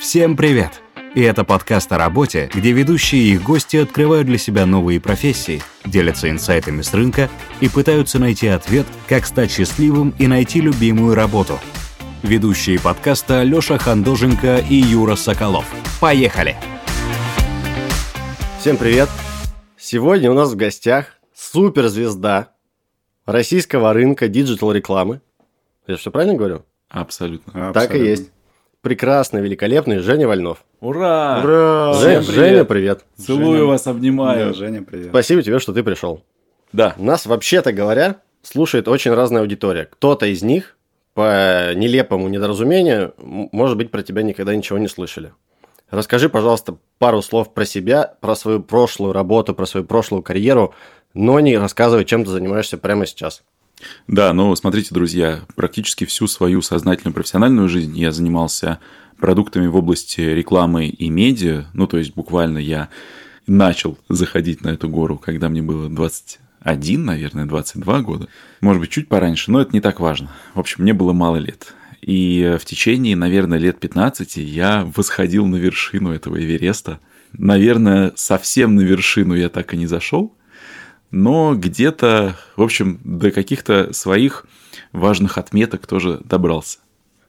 Всем привет! И это подкаст о работе, где ведущие и их гости открывают для себя новые профессии, делятся инсайтами с рынка и пытаются найти ответ, как стать счастливым и найти любимую работу. Ведущие подкаста Лёша Хандоженко и Юра Соколов. Поехали! Всем привет! Сегодня у нас в гостях суперзвезда российского рынка digital-рекламы. Я все правильно говорю? Абсолютно. Так и есть. Прекрасный, великолепный Женя Вольнов. Ура! Ура! Женя, привет. Женя, привет. Целую Женя. вас, обнимаю. Да, Женя, привет. Спасибо тебе, что ты пришел. Да. Нас, вообще-то говоря, слушает очень разная аудитория. Кто-то из них, по нелепому недоразумению, может быть, про тебя никогда ничего не слышали. Расскажи, пожалуйста, пару слов про себя, про свою прошлую работу, про свою прошлую карьеру, но не рассказывай, чем ты занимаешься прямо сейчас. Да, ну смотрите, друзья, практически всю свою сознательную профессиональную жизнь я занимался продуктами в области рекламы и медиа. Ну, то есть буквально я начал заходить на эту гору, когда мне было 21, наверное, 22 года. Может быть, чуть пораньше, но это не так важно. В общем, мне было мало лет. И в течение, наверное, лет 15 я восходил на вершину этого Эвереста. Наверное, совсем на вершину я так и не зашел, но где-то, в общем, до каких-то своих важных отметок тоже добрался.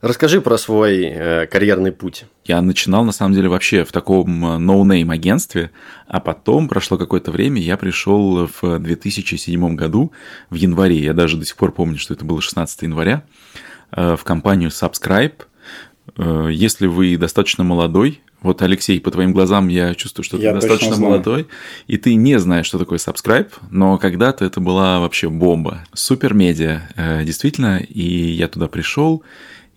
Расскажи про свой э, карьерный путь. Я начинал, на самом деле, вообще в таком э, no-name агентстве, а потом прошло какое-то время, я пришел в 2007 году, в январе, я даже до сих пор помню, что это было 16 января, э, в компанию Subscribe. Э, Если вы достаточно молодой, вот, Алексей, по твоим глазам я чувствую, что Я ты точно достаточно молодой, и ты не знаешь, что такое Subscribe, но когда-то это была вообще бомба. Супер медиа, э, действительно, и я туда пришел,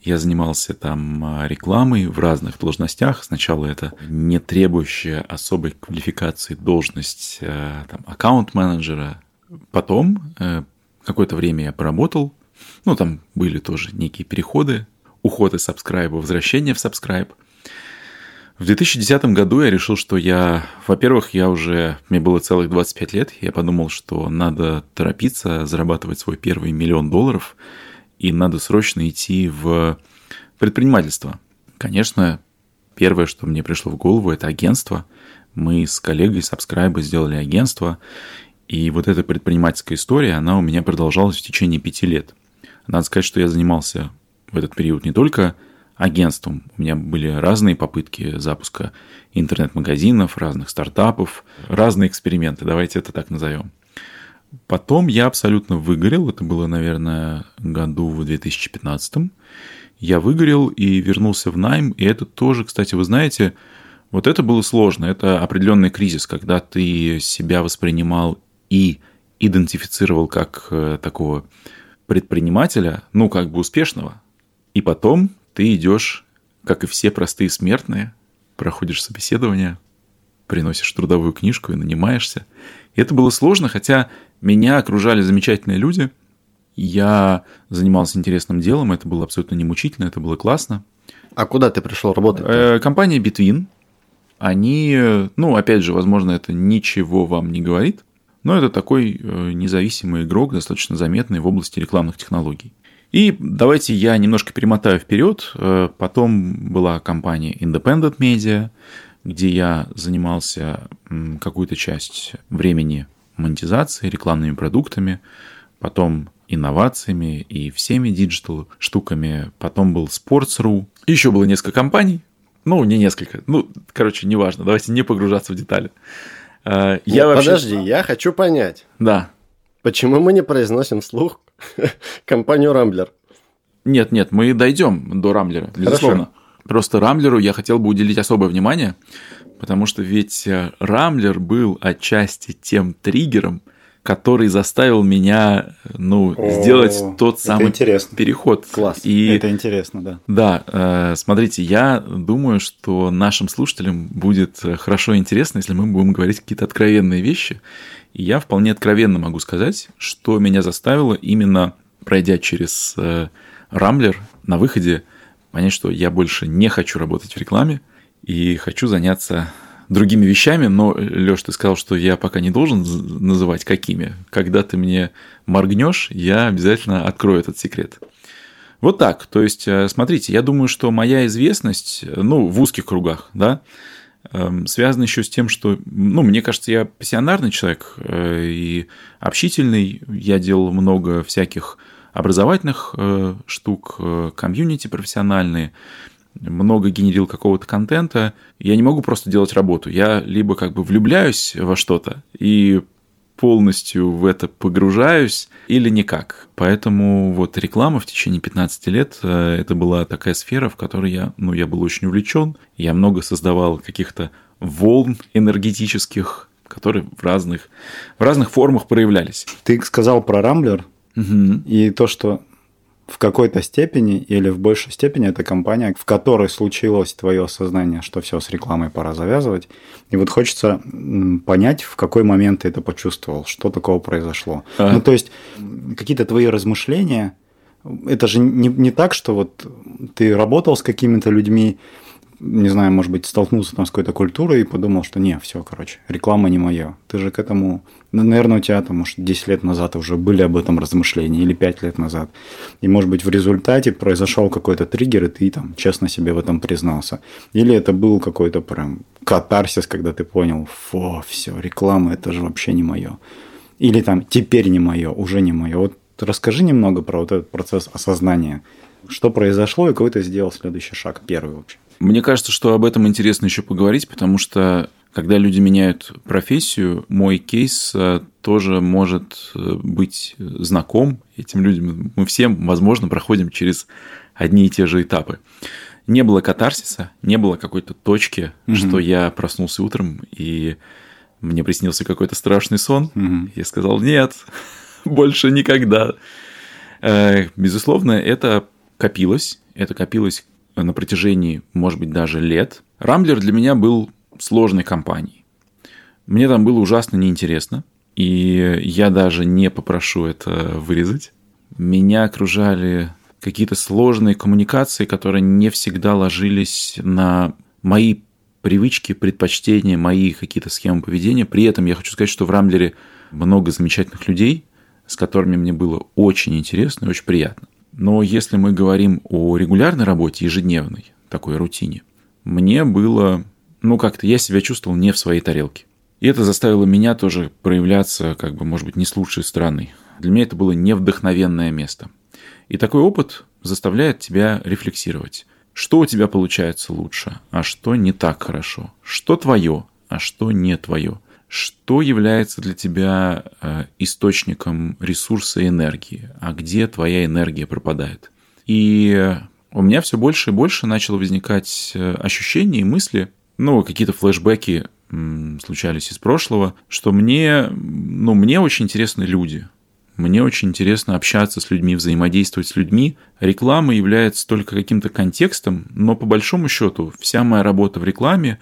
я занимался там а, рекламой в разных должностях. Сначала это не требующая особой квалификации должность э, там, аккаунт-менеджера. Потом э, какое-то время я поработал. Ну, там были тоже некие переходы, уход из Subscribe, возвращение в Subscribe. В 2010 году я решил, что я, во-первых, я уже, мне было целых 25 лет, я подумал, что надо торопиться, зарабатывать свой первый миллион долларов, и надо срочно идти в предпринимательство. Конечно, первое, что мне пришло в голову, это агентство. Мы с коллегой Subscribe сделали агентство, и вот эта предпринимательская история, она у меня продолжалась в течение пяти лет. Надо сказать, что я занимался в этот период не только агентством. У меня были разные попытки запуска интернет-магазинов, разных стартапов, разные эксперименты, давайте это так назовем. Потом я абсолютно выгорел, это было, наверное, году в 2015. Я выгорел и вернулся в найм, и это тоже, кстати, вы знаете, вот это было сложно, это определенный кризис, когда ты себя воспринимал и идентифицировал как э, такого предпринимателя, ну, как бы успешного, и потом ты идешь, как и все простые смертные, проходишь собеседование, приносишь трудовую книжку и нанимаешься. И это было сложно, хотя меня окружали замечательные люди. Я занимался интересным делом, это было абсолютно не мучительно, это было классно. А куда ты пришел работать? Э, Компания Between, они, ну, опять же, возможно, это ничего вам не говорит, но это такой э, независимый игрок, достаточно заметный в области рекламных технологий. И давайте я немножко перемотаю вперед. Э, Потом была компания Independent Media, где я занимался какую-то часть времени монетизацией, рекламными продуктами, потом инновациями и всеми digital штуками. Потом был Sports.ru. Еще было несколько компаний. Ну, не несколько. Ну, короче, неважно. Давайте не погружаться в детали. Э, Я Нет, вообще... Подожди, я хочу понять, Да. почему мы не произносим вслух компанию Рамблер? Нет, нет, мы дойдем до Рамблера, безусловно. Просто Рамблеру я хотел бы уделить особое внимание, потому что ведь э, Рамблер был отчасти тем триггером, который заставил меня, ну, О, сделать тот самый интересно. переход. Класс. И Это интересно, да. да, э, смотрите, я думаю, что нашим слушателям будет э, хорошо и интересно, если мы будем говорить какие-то откровенные вещи. И я вполне откровенно могу сказать, что меня заставило именно пройдя через э, Рамблер на выходе понять, что я больше не хочу работать в рекламе и хочу заняться другими вещами, но, Леш, ты сказал, что я пока не должен называть какими. Когда ты мне моргнешь, я обязательно открою этот секрет. Вот так. То есть, э, смотрите, я думаю, что моя известность, ну, в узких кругах, да, эм, связана еще с тем, что, ну, мне кажется, я пассионарный человек э, и общительный. Я делал много всяких образовательных э, штук, комьюнити профессиональные, много генерил какого-то контента. Я не могу просто делать работу. Я либо как бы влюбляюсь во что-то и полностью в это погружаюсь или никак. Поэтому вот реклама в течение 15 лет э, это была такая сфера, в которой я, ну, я был очень увлечен. Я много создавал каких-то волн энергетических, которые в разных, в разных формах проявлялись. Ты сказал про Рамблер, угу. и то, что в какой-то степени или в большей степени это компания, в которой случилось твое осознание, что все с рекламой пора завязывать. И вот хочется понять, в какой момент ты это почувствовал, что такого произошло. А. Ну, то есть какие-то твои размышления, это же не, не так, что вот ты работал с какими-то людьми, не знаю, может быть, столкнулся там с какой-то культурой и подумал, что не, все, короче, реклама не мое. Ты же к этому, ну, наверное, у тебя там, может, 10 лет назад уже были об этом размышления или 5 лет назад. И, может быть, в результате произошел какой-то триггер, и ты там честно себе в этом признался. Или это был какой-то прям катарсис, когда ты понял, фу, все, реклама, это же вообще не мое. Или там, теперь не мое, уже не мое. Вот расскажи немного про вот этот процесс осознания. Что произошло и какой ты сделал следующий шаг, первый вообще? Мне кажется, что об этом интересно еще поговорить, потому что когда люди меняют профессию, мой кейс э, тоже может э, быть знаком этим людям. Мы все, возможно, проходим через одни и те же этапы. Не было катарсиса, не было какой-то точки, угу. что я проснулся утром и мне приснился какой-то страшный сон. Угу. Я сказал, нет, больше никогда. Э, безусловно, это копилось. Это копилось на протяжении, может быть, даже лет. Рамблер для меня был сложной компанией. Мне там было ужасно неинтересно, и я даже не попрошу это вырезать. Меня окружали какие-то сложные коммуникации, которые не всегда ложились на мои привычки, предпочтения, мои какие-то схемы поведения. При этом я хочу сказать, что в Рамблере много замечательных людей, с которыми мне было очень интересно и очень приятно. Но если мы говорим о регулярной работе, ежедневной, такой рутине, мне было, ну как-то я себя чувствовал не в своей тарелке. И это заставило меня тоже проявляться, как бы, может быть, не с лучшей стороны. Для меня это было невдохновенное место. И такой опыт заставляет тебя рефлексировать. Что у тебя получается лучше, а что не так хорошо? Что твое, а что не твое? Что является для тебя э, источником ресурса и энергии, а где твоя энергия пропадает? И у меня все больше и больше начало возникать э, ощущения и мысли, ну, какие-то флешбеки случались из прошлого, что мне, ну, мне очень интересны люди. Мне очень интересно общаться с людьми, взаимодействовать с людьми. Реклама является только каким-то контекстом, но по большому счету вся моя работа в рекламе,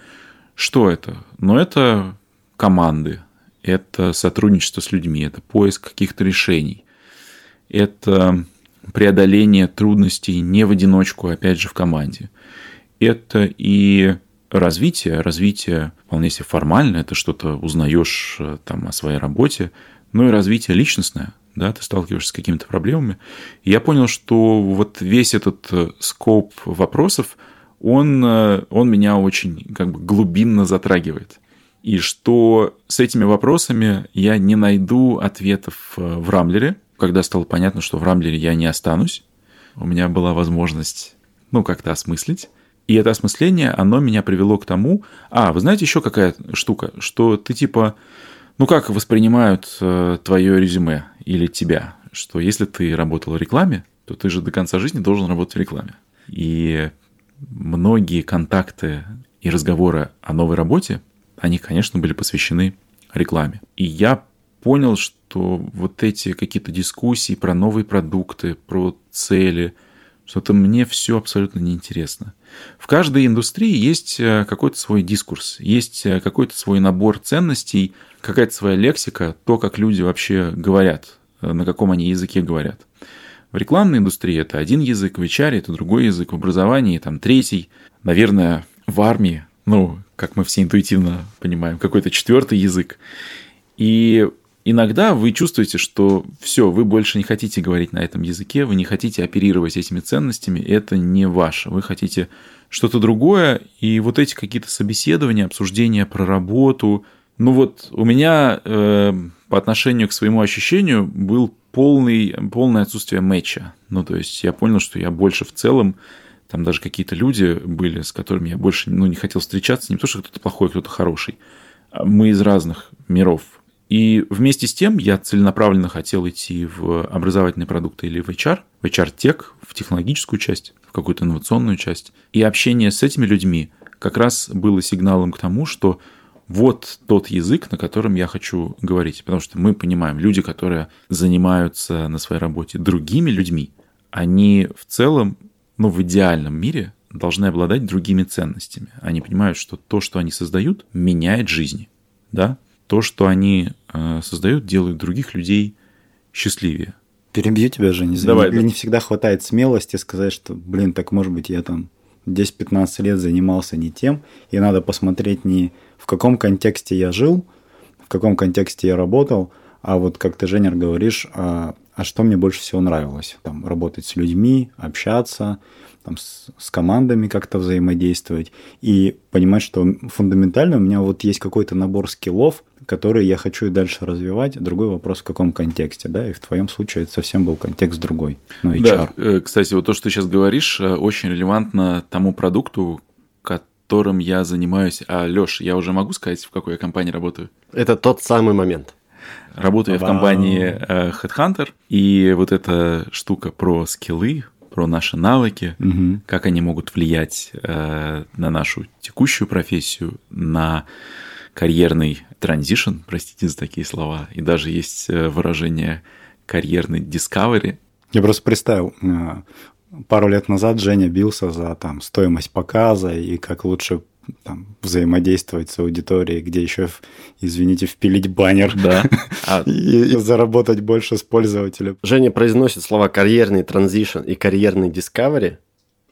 что это? Ну, это команды, это сотрудничество с людьми, это поиск каких-то решений, это преодоление трудностей не в одиночку, а опять же в команде. Это и развитие, развитие вполне себе формально, это что-то узнаешь э, там о своей работе, но и развитие личностное, да, ты сталкиваешься с какими-то проблемами. И я понял, что вот весь этот э, скоп вопросов, он, э, он меня очень как бы глубинно затрагивает и что с этими вопросами я не найду ответов э, в Рамблере, когда стало понятно, что в Рамблере я не останусь. У меня была возможность, ну, как-то осмыслить. И это осмысление, оно меня привело к тому... А, вы знаете еще какая штука? Что ты типа... Ну, как воспринимают э, твое резюме или тебя? Что если ты работал в рекламе, то ты же до конца жизни должен работать в рекламе. И многие контакты и разговоры о новой работе они, конечно, были посвящены рекламе. И я понял, что вот эти какие-то дискуссии про новые продукты, про цели, что-то мне все абсолютно неинтересно. В каждой индустрии есть э, какой-то свой дискурс, есть э, какой-то свой набор ценностей, какая-то своя лексика, то, как люди вообще говорят, э, на каком они языке говорят. В рекламной индустрии это один язык, в HR это другой язык, в образовании там третий, наверное, в армии ну, как мы все интуитивно понимаем, какой-то четвертый язык. И иногда вы чувствуете, что все, вы больше не хотите говорить на этом языке, вы не хотите оперировать этими ценностями, это не ваше. Вы хотите что-то другое, и вот эти какие-то собеседования, обсуждения про работу. Ну вот у меня э, по отношению к своему ощущению был полный, полное отсутствие матча. Ну, то есть я понял, что я больше в целом, там даже какие-то люди были, с которыми я больше ну, не хотел встречаться, не то, что кто-то плохой, кто-то хороший. А мы из разных миров. И вместе с тем я целенаправленно хотел идти в образовательные продукты или в HR, в HR-тек, в технологическую часть, в какую-то инновационную часть. И общение с этими людьми как раз было сигналом к тому, что вот тот язык, на котором я хочу говорить. Потому что мы понимаем, люди, которые занимаются на своей работе другими людьми, они в целом, ну, в идеальном мире должны обладать другими ценностями. Они понимают, что то, что они создают, меняет жизни. Да? То, что они э, создают, делает других людей счастливее. Перебью тебя, Женя. Давай, Мне да. не всегда хватает смелости сказать, что, блин, так может быть я там 10-15 лет занимался не тем, и надо посмотреть не в каком контексте я жил, в каком контексте я работал, а вот как ты, Женя, говоришь, а, а что мне больше всего нравилось? Там, работать с людьми, общаться, там, с, с командами как-то взаимодействовать и понимать, что фундаментально у меня вот есть какой-то набор скиллов, которые я хочу и дальше развивать. Другой вопрос, в каком контексте, да, и в твоем случае это совсем был контекст другой, ну, HR. Да, э, кстати, вот то, что ты сейчас говоришь, э, очень релевантно тому продукту, которым я занимаюсь. А, Лёш, я уже могу сказать, в какой я компании работаю? Это тот самый момент. Работаю Вау. я в компании э, Headhunter, и вот эта штука про скиллы, про наши навыки, угу. как они могут влиять э, на нашу текущую профессию, на карьерный транзишн, простите за такие слова, и даже есть э, выражение карьерный discovery. Я просто представил, пару лет назад Женя бился за там стоимость показа и как лучше там, взаимодействовать с аудиторией, где еще, извините, впилить баннер да. а... и, и заработать больше с пользователя. Женя произносит слова карьерный транзишн и карьерный discovery.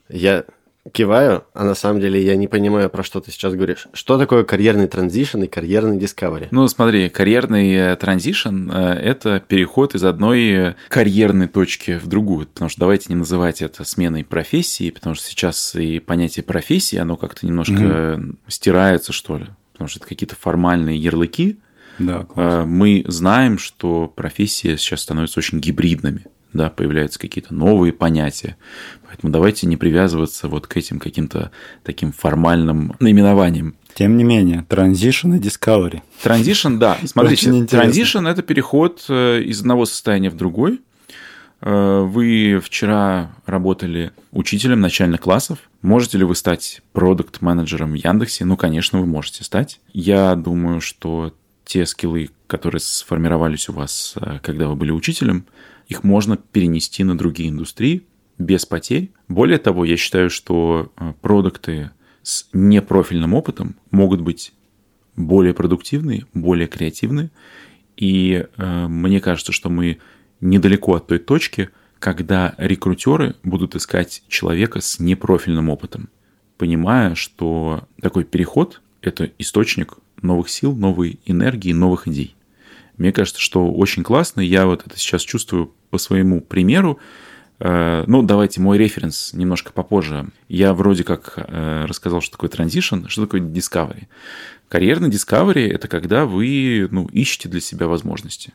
Я киваю, а на самом деле я не понимаю, про что ты сейчас говоришь. Что такое карьерный транзишн и карьерный discovery? Ну, смотри, карьерный э, транзишн э, – это переход из одной карьерной точки в другую. Потому что давайте не называть это сменой профессии, потому что сейчас и понятие профессии, оно как-то немножко mm-hmm. стирается, что ли. Потому что это какие-то формальные ярлыки. Да, класс. Э, Мы знаем, что профессии сейчас становятся очень гибридными да, появляются какие-то новые понятия. Поэтому давайте не привязываться вот к этим каким-то таким формальным наименованиям. Тем не менее, transition и discovery. Transition, да. Смотрите, transition – это переход э, из одного состояния в другой. Э, вы вчера работали учителем начальных классов. Можете ли вы стать продукт-менеджером в Яндексе? Ну, конечно, вы можете стать. Я думаю, что те скиллы, которые сформировались у вас, э, когда вы были учителем, их можно перенести на другие индустрии без потерь. Более того, я считаю, что э, продукты с непрофильным опытом могут быть более продуктивные, более креативные. И э, мне кажется, что мы недалеко от той точки, когда рекрутеры будут искать человека с непрофильным опытом, понимая, что такой переход – это источник новых сил, новой энергии, новых идей. Мне кажется, что очень классно. Я вот это сейчас чувствую по своему примеру. Э, ну, давайте мой референс немножко попозже. Я вроде как э, рассказал, что такое transition, что такое discovery. Карьерный discovery – это когда вы ну, ищете для себя возможности,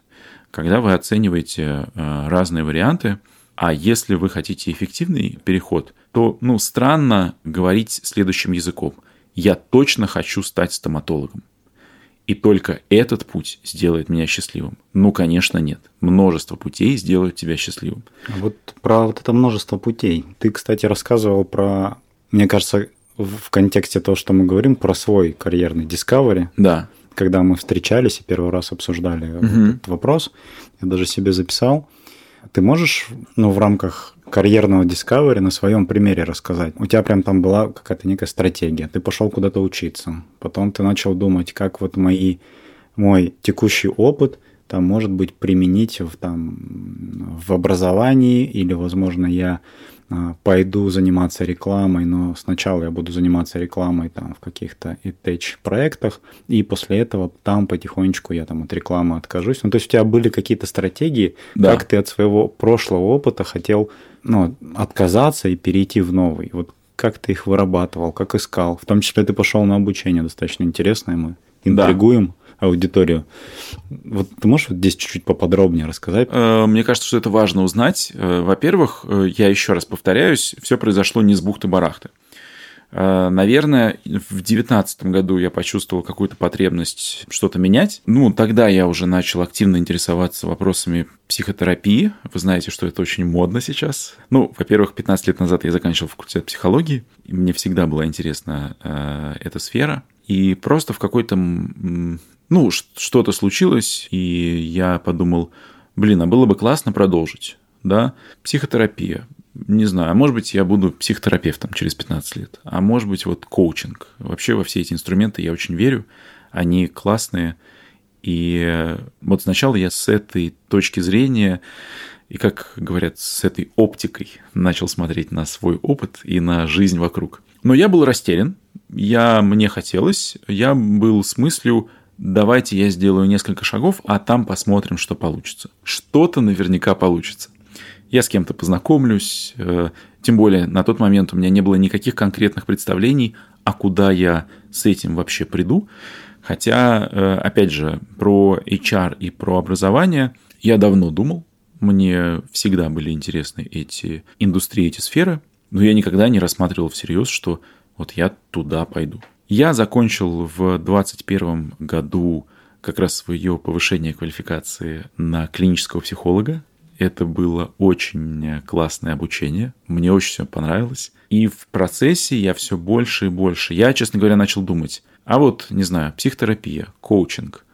когда вы оцениваете э, разные варианты, а если вы хотите эффективный переход, то ну, странно говорить следующим языком. Я точно хочу стать стоматологом. И только этот путь сделает меня счастливым. Ну, конечно, нет. Множество путей сделают тебя счастливым. А вот про вот это множество путей. Ты, кстати, рассказывал про, мне кажется, в контексте того, что мы говорим, про свой карьерный Discovery. Да. Когда мы встречались и первый раз обсуждали угу. этот вопрос, я даже себе записал. Ты можешь, ну, в рамках карьерного Discovery на своем примере рассказать. У тебя прям там была какая-то некая стратегия. Ты пошел куда-то учиться. Потом ты начал думать, как вот мои, мой текущий опыт там может быть применить в, там, в образовании или, возможно, я пойду заниматься рекламой, но сначала я буду заниматься рекламой там в каких-то ETH проектах, и после этого там потихонечку я там от рекламы откажусь. Ну, то есть у тебя были какие-то стратегии, да. как ты от своего прошлого опыта хотел ну, отказаться и перейти в новый. Вот как ты их вырабатывал, как искал. В том числе ты пошел на обучение достаточно интересное, мы интригуем. Да аудиторию. Вот ты можешь вот здесь чуть-чуть поподробнее рассказать? Э, мне кажется, что это важно узнать. Э, во-первых, э, я еще раз повторяюсь, все произошло не с бухты-барахты. Наверное, в 2019 году я почувствовал какую-то потребность что-то менять. Ну, тогда я уже начал активно интересоваться вопросами психотерапии. Вы знаете, что это очень модно сейчас. Ну, во-первых, 15 лет назад я заканчивал факультет психологии, и мне всегда была интересна э, эта сфера. И просто в какой-то ну, что-то случилось, и я подумал, блин, а было бы классно продолжить, да, психотерапия, не знаю, а может быть, я буду психотерапевтом через 15 лет, а может быть, вот коучинг. Вообще во все эти инструменты я очень верю, они классные, и вот сначала я с этой точки зрения и, как говорят, с этой оптикой начал смотреть на свой опыт и на жизнь вокруг. Но я был растерян, я, мне хотелось, я был с мыслью, давайте я сделаю несколько шагов, а там посмотрим, что получится. Что-то наверняка получится. Я с кем-то познакомлюсь, э, тем более на тот момент у меня не было никаких конкретных представлений, а куда я с этим вообще приду. Хотя, э, опять же, про HR и про образование я давно думал, мне всегда были интересны эти индустрии, эти сферы, но я никогда не рассматривал всерьез, что вот я туда пойду. Я закончил в 2021 году как раз свое повышение квалификации на клинического психолога. Это было очень классное обучение. Мне очень все понравилось. И в процессе я все больше и больше. Я, честно говоря, начал думать, а вот, не знаю, психотерапия, коучинг.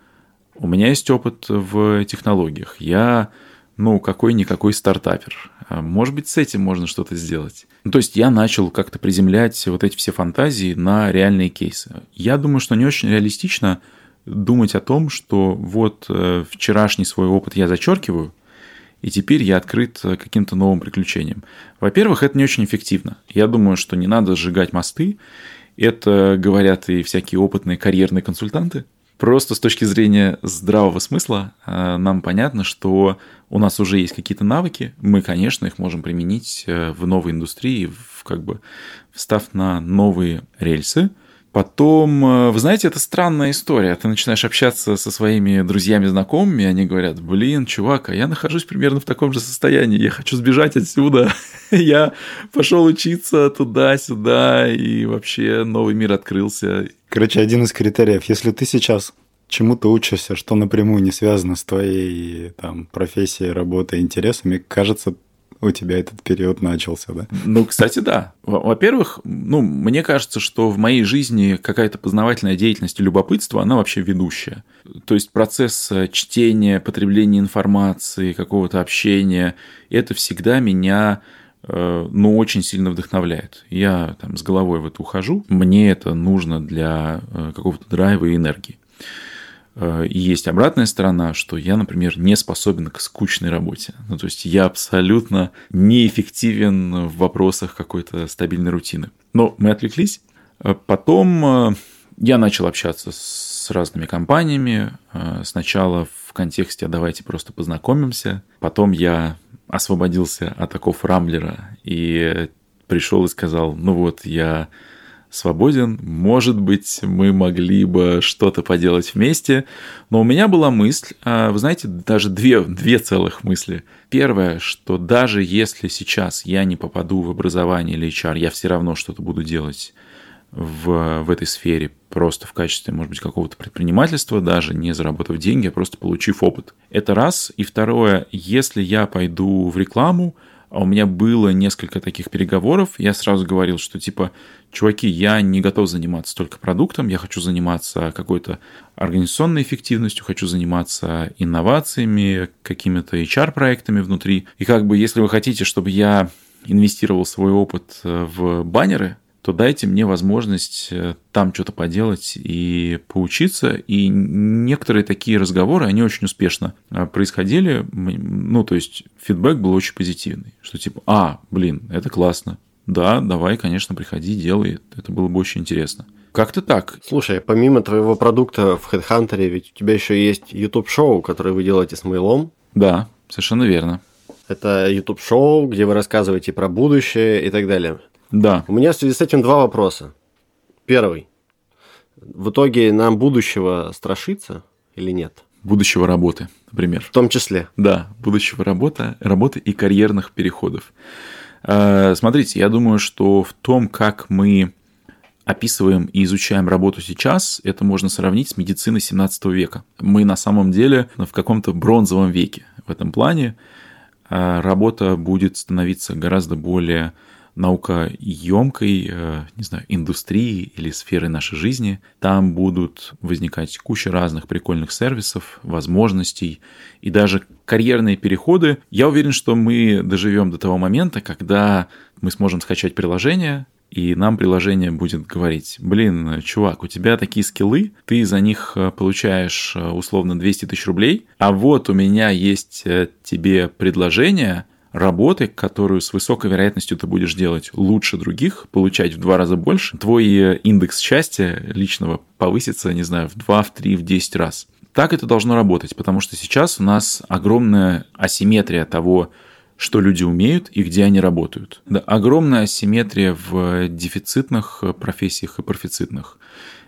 У меня есть опыт в технологиях. Я ну, какой-никакой стартапер. А может быть, с этим можно что-то сделать. Ну, то есть я начал как-то приземлять вот эти все фантазии на реальные кейсы. Я думаю, что не очень реалистично думать о том, что вот э, вчерашний свой опыт я зачеркиваю, и теперь я открыт каким-то новым приключениям. Во-первых, это не очень эффективно. Я думаю, что не надо сжигать мосты. Это говорят и всякие опытные карьерные консультанты. Просто с точки зрения здравого смысла э, нам понятно, что у нас уже есть какие-то навыки, мы, конечно, их можем применить э, в новой индустрии, в, как бы встав на новые рельсы. Потом, э, вы знаете, это странная история. Ты начинаешь общаться со своими друзьями, знакомыми, они говорят, блин, чувак, а я нахожусь примерно в таком же состоянии, я хочу сбежать отсюда. я пошел учиться туда-сюда, и вообще новый мир открылся. Короче, один из критериев, если ты сейчас чему-то учишься, что напрямую не связано с твоей там, профессией, работой, интересами, кажется, у тебя этот период начался, да? Ну, кстати, да. Во-первых, ну, мне кажется, что в моей жизни какая-то познавательная деятельность и любопытство, она вообще ведущая. То есть процесс э, чтения, потребления информации, какого-то общения, это всегда меня Э, ну, очень сильно вдохновляет. Я там с головой в это ухожу, мне это нужно для э, какого-то драйва и энергии. Э, и есть обратная сторона, что я, например, не способен к скучной работе. Ну, то есть я абсолютно неэффективен в вопросах какой-то стабильной рутины. Но мы отвлеклись. Потом я начал общаться с разными компаниями. Сначала в контексте «а давайте просто познакомимся». Потом я освободился от оков Рамблера и пришел и сказал, ну вот, я свободен, может быть, мы могли бы что-то поделать вместе. Но у меня была мысль, а, вы знаете, даже две, две целых мысли. Первое, что даже если сейчас я не попаду в образование или HR, я все равно что-то буду делать в, в этой сфере, просто в качестве, может быть, какого-то предпринимательства, даже не заработав деньги, а просто получив опыт. Это раз. И второе, если я пойду в рекламу, у меня было несколько таких переговоров, я сразу говорил, что типа, чуваки, я не готов заниматься только продуктом, я хочу заниматься какой-то организационной эффективностью, хочу заниматься инновациями, какими-то HR-проектами внутри. И как бы, если вы хотите, чтобы я инвестировал свой опыт э, в баннеры, то дайте мне возможность э, там что-то поделать и поучиться. И некоторые такие разговоры, они очень успешно э, происходили. Ну, то есть фидбэк был очень позитивный. Что типа, а, блин, это классно. Да, давай, конечно, приходи, делай. Это было бы очень интересно. Как-то так. Слушай, помимо твоего продукта в HeadHunter, ведь у тебя еще есть YouTube-шоу, которое вы делаете с Мейлом. Да, совершенно верно. Это YouTube-шоу, где вы рассказываете про будущее и так далее. Да. У меня в связи с этим два вопроса. Первый. В итоге нам будущего страшится или нет? Будущего работы, например. В том числе. Да, будущего работы, работы и карьерных переходов. Э, смотрите, я думаю, что в том, как мы описываем и изучаем работу сейчас, это можно сравнить с медициной 17 века. Мы на самом деле в каком-то бронзовом веке в этом плане. Э, работа будет становиться гораздо более наукоемкой, э, не знаю, индустрии или сферы нашей жизни. Там будут возникать куча разных прикольных сервисов, возможностей и даже карьерные переходы. Я уверен, что мы доживем до того момента, когда мы сможем скачать приложение, и нам приложение будет говорить, блин, чувак, у тебя такие скиллы, ты за них э, получаешь э, условно 200 тысяч рублей, а вот у меня есть тебе предложение, работы, которую с высокой вероятностью ты будешь делать лучше других, получать в два раза больше, твой э, индекс счастья личного повысится, не знаю, в два, в три, в десять раз. Так это должно работать, потому что сейчас у нас огромная асимметрия того, что люди умеют и где они работают. Да, огромная асимметрия в дефицитных профессиях и профицитных.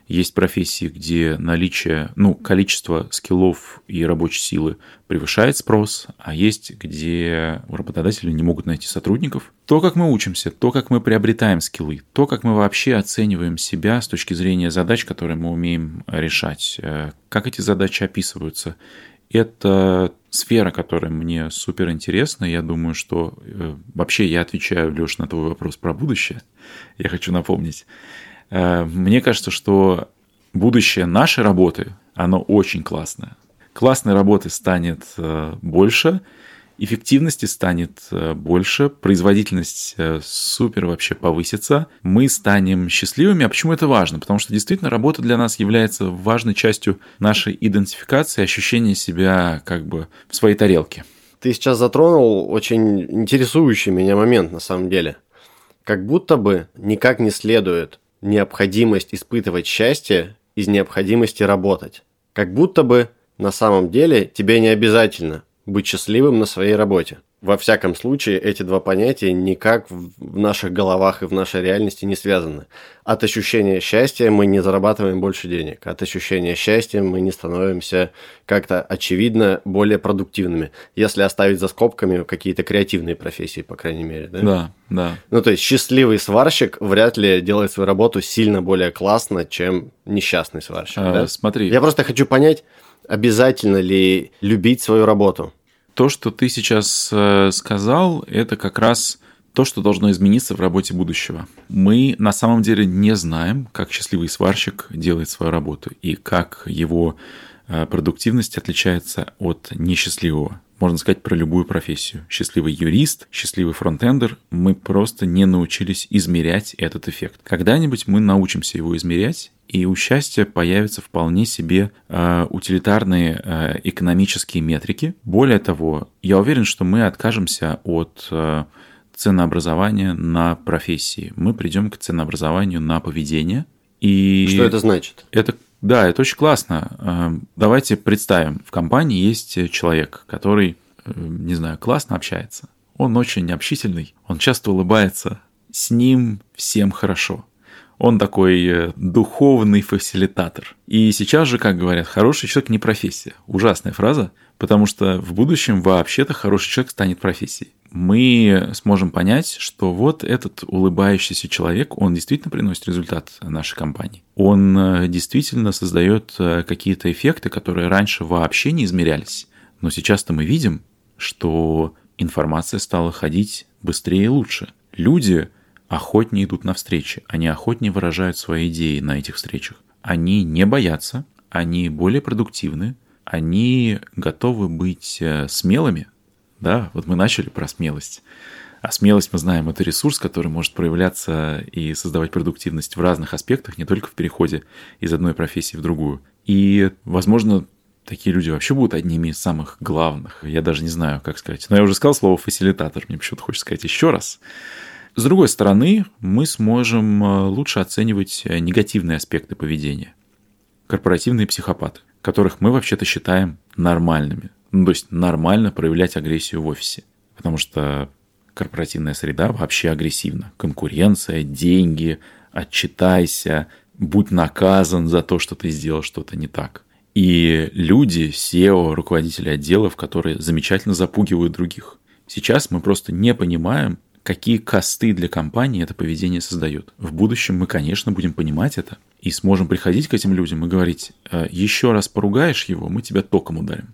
Есть профессии, где наличие, ну, количество скиллов и рабочей силы превышает спрос, а есть, где работодатели не могут найти сотрудников. То, как мы учимся, то, как мы приобретаем скиллы, то, как мы вообще оцениваем себя с точки зрения задач, которые мы умеем решать, э, как эти задачи описываются, это сфера, которая мне супер интересна. Я думаю, что э, вообще я отвечаю, Леш, на твой вопрос про будущее. Я хочу напомнить. Э, мне кажется, что будущее нашей работы, оно очень классное. Классной работы станет э, больше, эффективности станет э, больше, производительность супер вообще повысится, мы станем счастливыми. А почему это важно? Потому что действительно работа для нас является важной частью нашей идентификации, ощущения себя как бы в своей тарелке. Ты сейчас затронул очень интересующий меня момент на самом деле. Как будто бы никак не следует необходимость испытывать счастье из необходимости работать. Как будто бы на самом деле тебе не обязательно быть счастливым на своей работе. Во всяком случае, эти два понятия никак в наших головах и в нашей реальности не связаны. От ощущения счастья мы не зарабатываем больше денег. От ощущения счастья мы не становимся как-то очевидно более продуктивными. Если оставить за скобками какие-то креативные профессии, по крайней мере. Да, да. да. Ну, то есть счастливый сварщик вряд ли делает свою работу сильно более классно, чем несчастный сварщик. А, да? Смотри. Я просто хочу понять, обязательно ли любить свою работу. То, что ты сейчас э, сказал, это как раз то, что должно измениться в работе будущего. Мы на самом деле не знаем, как счастливый сварщик делает свою работу и как его э, продуктивность отличается от несчастливого. Можно сказать про любую профессию. Счастливый юрист, счастливый фронтендер. Мы просто не научились измерять этот эффект. Когда-нибудь мы научимся его измерять, и у счастья появятся вполне себе э, утилитарные э, экономические метрики. Более того, я уверен, что мы откажемся от э, ценообразования на профессии. Мы придем к ценообразованию на поведение. И что это значит? Это да, это очень классно. Э, давайте представим, в компании есть человек, который, э, не знаю, классно общается. Он очень общительный, он часто улыбается. С ним всем хорошо. Он такой э, духовный фасилитатор. И сейчас же, как говорят, хороший человек не профессия. Ужасная фраза, потому что в будущем вообще-то хороший человек станет профессией. Мы сможем понять, что вот этот улыбающийся человек, он действительно приносит результат нашей компании. Он э, действительно создает э, какие-то эффекты, которые раньше вообще не измерялись. Но сейчас-то мы видим, что информация стала ходить быстрее и лучше. Люди охотнее идут на встречи, они охотнее выражают свои идеи на этих встречах. Они не боятся, они более продуктивны, они готовы быть э, смелыми. Да, вот мы начали про смелость. А смелость, мы знаем, это ресурс, который может проявляться и создавать продуктивность в разных аспектах, не только в переходе из одной профессии в другую. И, возможно, такие люди вообще будут одними из самых главных. Я даже не знаю, как сказать. Но я уже сказал слово фасилитатор, мне почему-то хочется сказать еще раз. С другой стороны, мы сможем э, лучше оценивать э, негативные аспекты поведения. Корпоративные психопаты, которых мы вообще-то считаем нормальными. Ну, то есть нормально проявлять агрессию в офисе. Потому что корпоративная среда вообще агрессивна. Конкуренция, деньги, отчитайся, будь наказан за то, что ты сделал что-то не так. И люди, SEO, руководители отделов, которые замечательно запугивают других. Сейчас мы просто не понимаем, какие косты для компании это поведение создает. В будущем мы, конечно, будем понимать это и сможем приходить к этим людям и говорить, «Э, еще раз поругаешь его, мы тебя током ударим.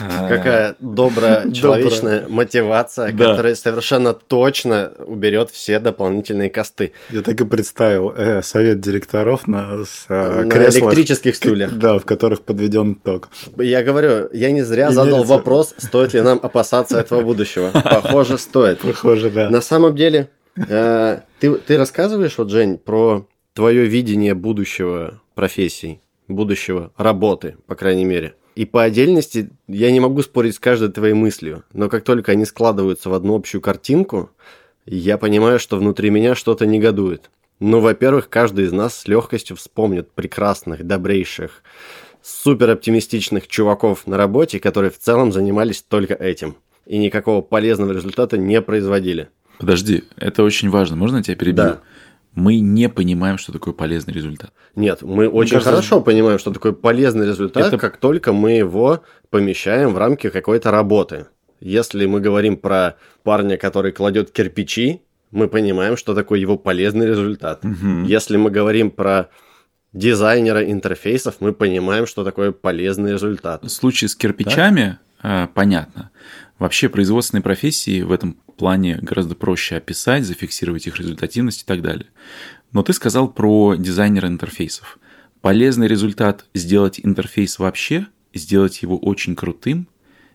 А. Какая добрая человечная мотивация, которая совершенно точно уберет все дополнительные косты. Я так и представил э, совет директоров на, э, электрических стульях. Да, в которых подведен ток. Я говорю, я не зря задал вопрос, стоит ли нам опасаться этого будущего. Похоже, стоит. Похоже, да. На самом деле, э, ты, ты рассказываешь, вот, Жень, про твое видение будущего профессий, будущего работы, по крайней мере. И по отдельности я не могу спорить с каждой твоей мыслью, но как только они складываются в одну общую картинку, я понимаю, что внутри меня что-то негодует. Ну, во-первых, каждый из нас с легкостью вспомнит прекрасных, добрейших, супер оптимистичных чуваков на работе, которые в целом занимались только этим и никакого полезного результата не производили. Подожди, это очень важно. Можно я тебя перебью? Да мы не понимаем, что такое полезный результат. Нет, мы очень кажется, хорошо понимаем, что такое полезный результат, это... как только мы его помещаем в рамки какой-то работы. Если мы говорим про парня, который кладет кирпичи, мы понимаем, что такое его полезный результат. Угу. Если мы говорим про дизайнера интерфейсов, мы понимаем, что такое полезный результат. В случае с кирпичами да? понятно. Вообще производственные профессии в этом плане гораздо проще описать, зафиксировать их результативность и так далее. Но ты сказал про дизайнера интерфейсов. Полезный результат сделать интерфейс вообще, сделать его очень крутым,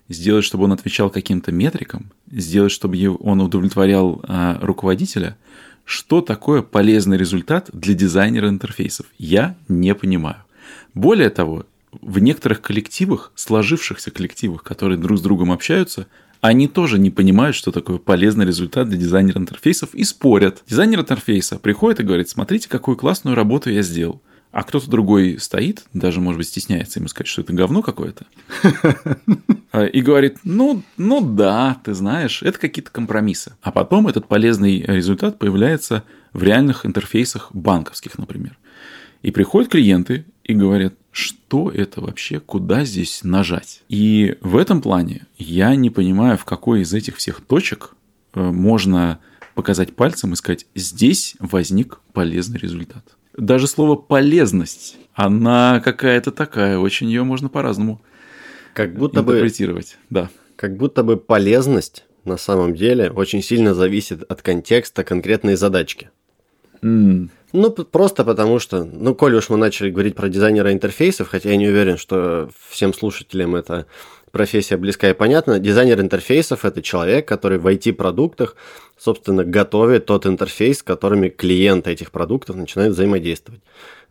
сделать, чтобы он отвечал каким-то метрикам, сделать, чтобы он удовлетворял э, руководителя. Что такое полезный результат для дизайнера интерфейсов? Я не понимаю. Более того, в некоторых коллективах, сложившихся коллективах, которые друг с другом общаются, они тоже не понимают, что такое полезный результат для дизайнера интерфейсов и спорят. Дизайнер интерфейса приходит и говорит, смотрите, какую классную работу я сделал. А кто-то другой стоит, даже, может быть, стесняется ему сказать, что это говно какое-то. А, и говорит, ну, ну да, ты знаешь, это какие-то компромиссы. А потом этот полезный результат появляется в реальных интерфейсах банковских, например. И приходят клиенты и говорят, что это вообще, куда здесь нажать. И в этом плане я не понимаю, в какой из этих всех точек э, можно показать пальцем и сказать, здесь возник полезный результат. Даже слово полезность, она какая-то такая, очень ее можно по-разному как будто интерпретировать. Бы, да. Как будто бы полезность на самом деле очень сильно зависит от контекста конкретной задачки. Mm. Ну, просто потому что, ну, коль уж мы начали говорить про дизайнера интерфейсов, хотя я не уверен, что всем слушателям эта профессия близка и понятна, дизайнер интерфейсов – это человек, который в IT-продуктах, собственно, готовит тот интерфейс, с которыми клиенты этих продуктов начинают взаимодействовать.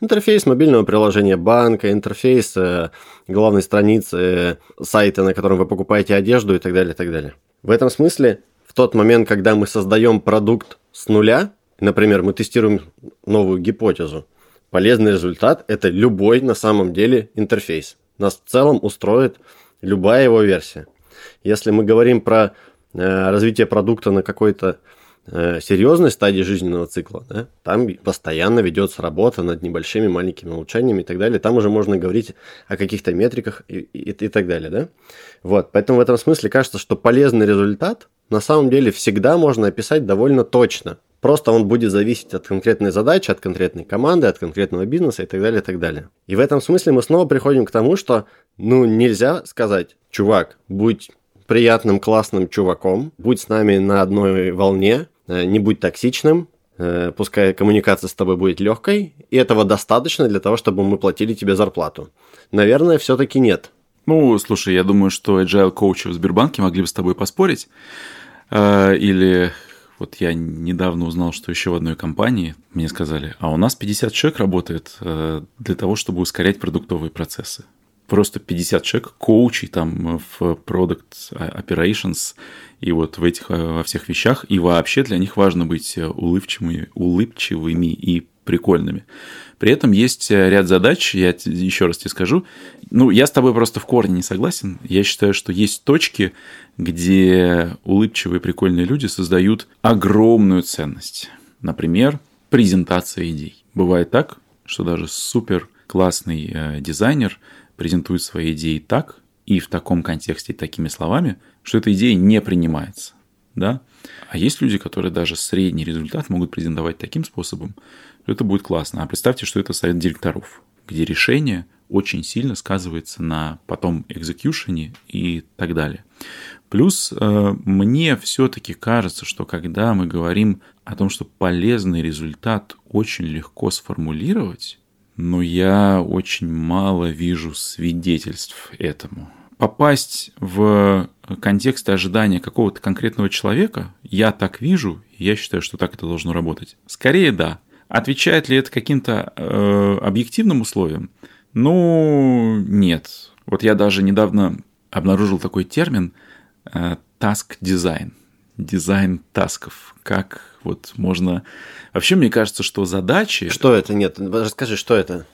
Интерфейс мобильного приложения банка, интерфейс э, главной страницы э, сайта, на котором вы покупаете одежду и так далее, и так далее. В этом смысле, в тот момент, когда мы создаем продукт с нуля – Например, мы тестируем новую гипотезу. Полезный результат – это любой на самом деле интерфейс. Нас в целом устроит любая его версия. Если мы говорим про э, развитие продукта на какой-то э, серьезной стадии жизненного цикла, да, там постоянно ведется работа над небольшими маленькими улучшениями и так далее. Там уже можно говорить о каких-то метриках и, и, и так далее. Да? Вот, поэтому в этом смысле кажется, что полезный результат на самом деле всегда можно описать довольно точно – Просто он будет зависеть от конкретной задачи, от конкретной команды, от конкретного бизнеса и так далее, и так далее. И в этом смысле мы снова приходим к тому, что, ну, нельзя сказать, чувак, будь приятным, классным чуваком, будь с нами на одной волне, э, не будь токсичным, э, пускай коммуникация с тобой будет легкой, и этого достаточно для того, чтобы мы платили тебе зарплату. Наверное, все-таки нет. Ну, слушай, я думаю, что agile коучи в Сбербанке могли бы с тобой поспорить. Э, или вот я недавно узнал, что еще в одной компании мне сказали, а у нас 50 человек работает э, для того, чтобы ускорять продуктовые процессы. Просто 50 человек, коучей там в Product Operations и вот в этих во всех вещах. И вообще для них важно быть улыбчивыми, улыбчивыми и прикольными. При этом есть ряд задач, я еще раз тебе скажу. Ну, я с тобой просто в корне не согласен. Я считаю, что есть точки, где улыбчивые, прикольные люди создают огромную ценность. Например, презентация идей. Бывает так, что даже супер классный э, дизайнер презентует свои идеи так и в таком контексте такими словами, что эта идея не принимается. Да? А есть люди, которые даже средний результат могут презентовать таким способом, что это будет классно. А представьте, что это совет директоров, где решение очень сильно сказывается на потом экзекьюшене и так далее. Плюс э, мне все-таки кажется, что когда мы говорим о том, что полезный результат очень легко сформулировать, но я очень мало вижу свидетельств этому. Попасть в контекст ожидания какого-то конкретного человека, я так вижу, я считаю, что так это должно работать. Скорее да. Отвечает ли это каким-то э, объективным условиям? Ну, нет. Вот я даже недавно обнаружил такой термин э, task design. Дизайн тасков. Как вот можно... Вообще, мне кажется, что задачи... Что это? Нет, расскажи, что это?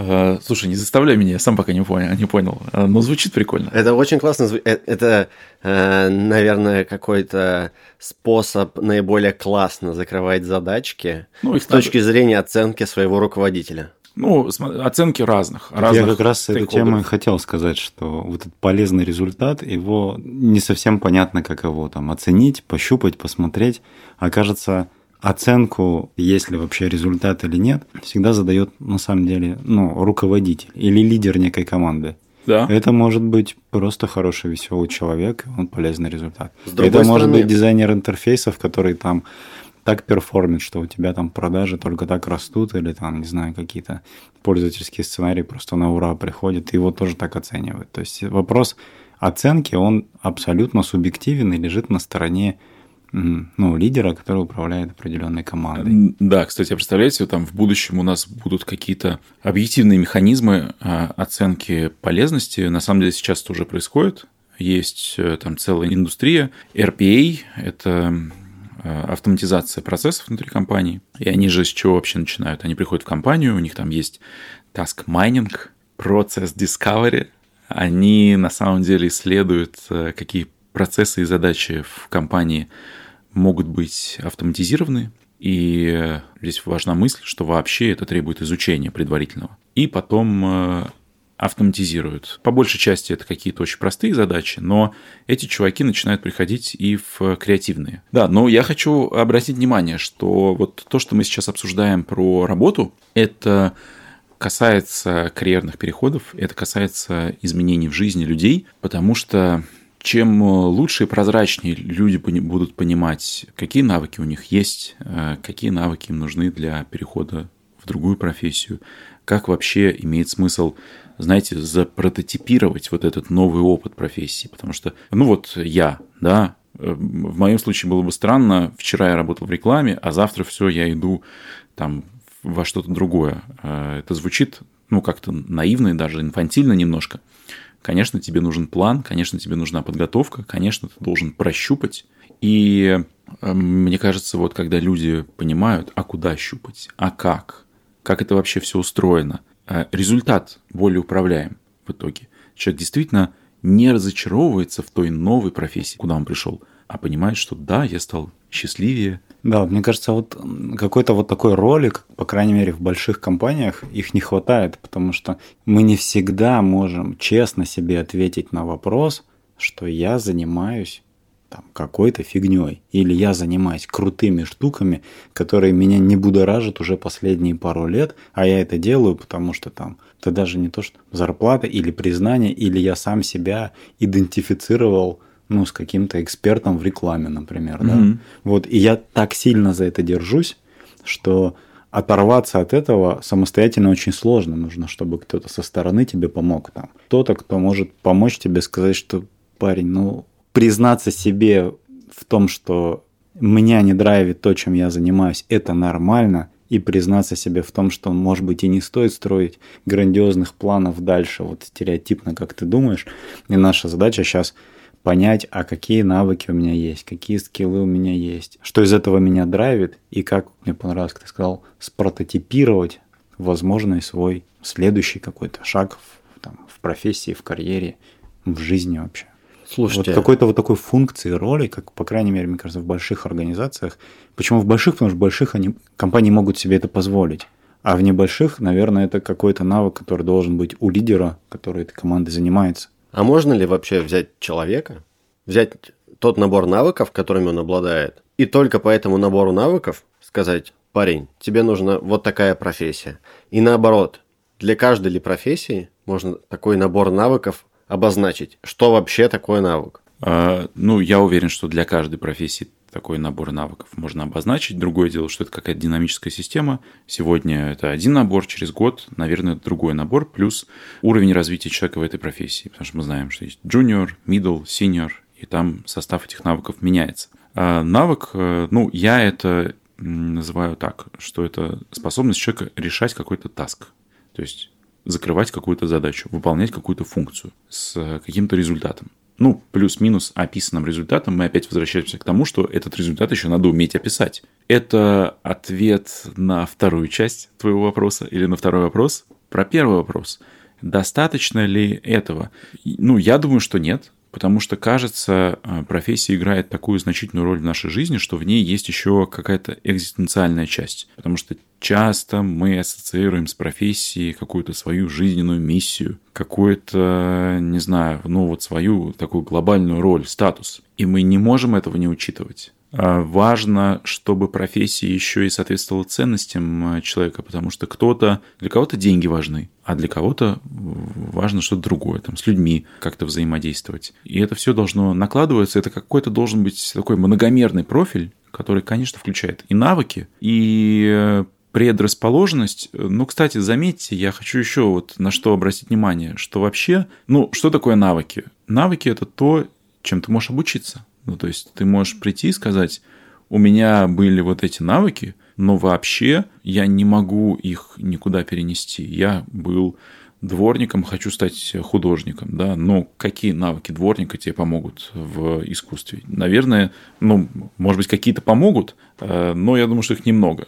Э, слушай, не заставляй меня, я сам пока не понял, не понял. Э, но звучит прикольно. Это очень классно. Это, наверное, какой-то способ наиболее классно закрывать задачки ну, с точки надо... зрения оценки своего руководителя. Ну, оценки разных. разных Я как раз с этой темой хотел сказать, что вот этот полезный результат, его не совсем понятно, как его там оценить, пощупать, посмотреть. Окажется, оценку, есть ли вообще результат или нет, всегда задает на самом деле ну, руководитель или лидер некой команды. Да. Это может быть просто хороший, веселый человек, он полезный результат. Это стороны... может быть дизайнер интерфейсов, который там так перформит, что у тебя там продажи только так растут, или там, не знаю, какие-то пользовательские сценарии просто на ура приходят, и его тоже так оценивают. То есть вопрос оценки, он абсолютно субъективен и лежит на стороне ну, лидера, который управляет определенной командой. Да, кстати, представляете, там в будущем у нас будут какие-то объективные механизмы а, оценки полезности. На самом деле сейчас это уже происходит. Есть э, там целая индустрия. RPA – это э, автоматизация процессов внутри компании. И они же с чего вообще начинают? Они приходят в компанию, у них там есть task mining, процесс discovery. Они на самом деле исследуют, э, какие процессы и задачи в компании могут быть автоматизированы, и здесь важна мысль, что вообще это требует изучения предварительного. И потом э, автоматизируют. По большей части это какие-то очень простые задачи, но эти чуваки начинают приходить и в креативные. Да, но я хочу обратить внимание, что вот то, что мы сейчас обсуждаем про работу, это касается карьерных переходов, это касается изменений в жизни людей, потому что чем э, лучше и прозрачнее люди будут понимать, какие навыки у них есть, э, какие навыки им нужны для перехода в другую профессию, как вообще имеет смысл, знаете, запрототипировать вот этот новый опыт профессии. Потому что, ну вот я, да, э, в моем случае было бы странно, вчера я работал в рекламе, а завтра все, я иду там во что-то другое. Это звучит, ну, как-то наивно и даже инфантильно немножко. Конечно, тебе нужен план, конечно, тебе нужна подготовка, конечно, ты должен прощупать. И э, мне кажется, вот когда люди понимают, а куда щупать, а как, как это вообще все устроено, э, результат более управляем в итоге. Человек действительно не разочаровывается в той новой профессии, куда он пришел, а понимает, что да, я стал счастливее. Да, мне кажется, вот какой-то вот такой ролик, по крайней мере, в больших компаниях, их не хватает, потому что мы не всегда можем честно себе ответить на вопрос, что я занимаюсь там, какой-то фигней, или я занимаюсь крутыми штуками, которые меня не будоражат уже последние пару лет, а я это делаю, потому что там это даже не то, что зарплата или признание, или я сам себя идентифицировал ну, с каким-то экспертом в рекламе, например, mm-hmm. да. Вот, и я так сильно за это держусь, что оторваться от этого самостоятельно очень сложно. Нужно, чтобы кто-то со стороны тебе помог там. Кто-то, кто может помочь тебе сказать, что парень, ну, признаться себе в том, что меня не драйвит то, чем я занимаюсь, это нормально, и признаться себе в том, что, может быть, и не стоит строить грандиозных планов дальше, вот стереотипно, как ты думаешь. И наша задача сейчас понять, а какие навыки у меня есть, какие скиллы у меня есть, что из этого меня драйвит, и как, мне понравилось, как ты сказал, спрототипировать возможный свой следующий какой-то шаг в, там, в профессии, в карьере, в жизни вообще. Слушайте, Вот какой-то вот такой функции, роли, как, по крайней мере, мне кажется, в больших организациях. Почему в больших? Потому что в больших они, компании могут себе это позволить. А в небольших, наверное, это какой-то навык, который должен быть у лидера, который этой командой занимается. А можно ли вообще взять человека, взять тот набор навыков, которыми он обладает, и только по этому набору навыков сказать, парень, тебе нужна вот такая профессия. И наоборот, для каждой ли профессии можно такой набор навыков обозначить, что вообще такое навык. А, Ну, я уверен, что для каждой профессии такой набор навыков можно обозначить. Другое дело, что это какая-то динамическая система. Сегодня это один набор, через год, наверное, другой набор, плюс уровень развития человека в этой профессии. Потому что мы знаем, что есть junior, middle, senior, и там состав этих навыков меняется. А навык, э, ну, я это называю так, что это способность человека решать какой-то таск. То есть закрывать какую-то задачу, выполнять какую-то функцию с э, каким-то результатом. Ну, плюс-минус описанным результатом мы опять возвращаемся к тому, что этот результат еще надо уметь описать. Это ответ на вторую часть твоего вопроса или на второй вопрос. Про первый вопрос. Достаточно ли этого? Ну, я думаю, что нет. Потому что, кажется, э, профессия играет такую значительную роль в нашей жизни, что в ней есть еще какая-то экзистенциальная часть. Потому что часто мы ассоциируем с профессией какую-то свою жизненную миссию, какую-то, не знаю, ну вот свою такую глобальную роль, статус. И мы не можем этого не учитывать. А Важно, чтобы профессия еще и соответствовала ценностям э, человека, потому что кто-то, для кого-то деньги важны, а для кого-то важно что-то другое, там, с людьми как-то взаимодействовать. И это все должно накладываться, это какой-то должен быть такой многомерный профиль, который, конечно, включает и навыки, и э, предрасположенность. Ну, кстати, заметьте, я хочу еще вот на что обратить внимание, что вообще, ну, что такое навыки? Навыки – это то, чем ты можешь обучиться. Ну, то есть ты можешь прийти и сказать, у меня были вот эти навыки, но вообще я не могу их никуда перенести. Я был дворником, хочу стать художником, да, но какие навыки дворника тебе помогут в искусстве? Наверное, ну, может быть, какие-то помогут, э, но я думаю, что их немного.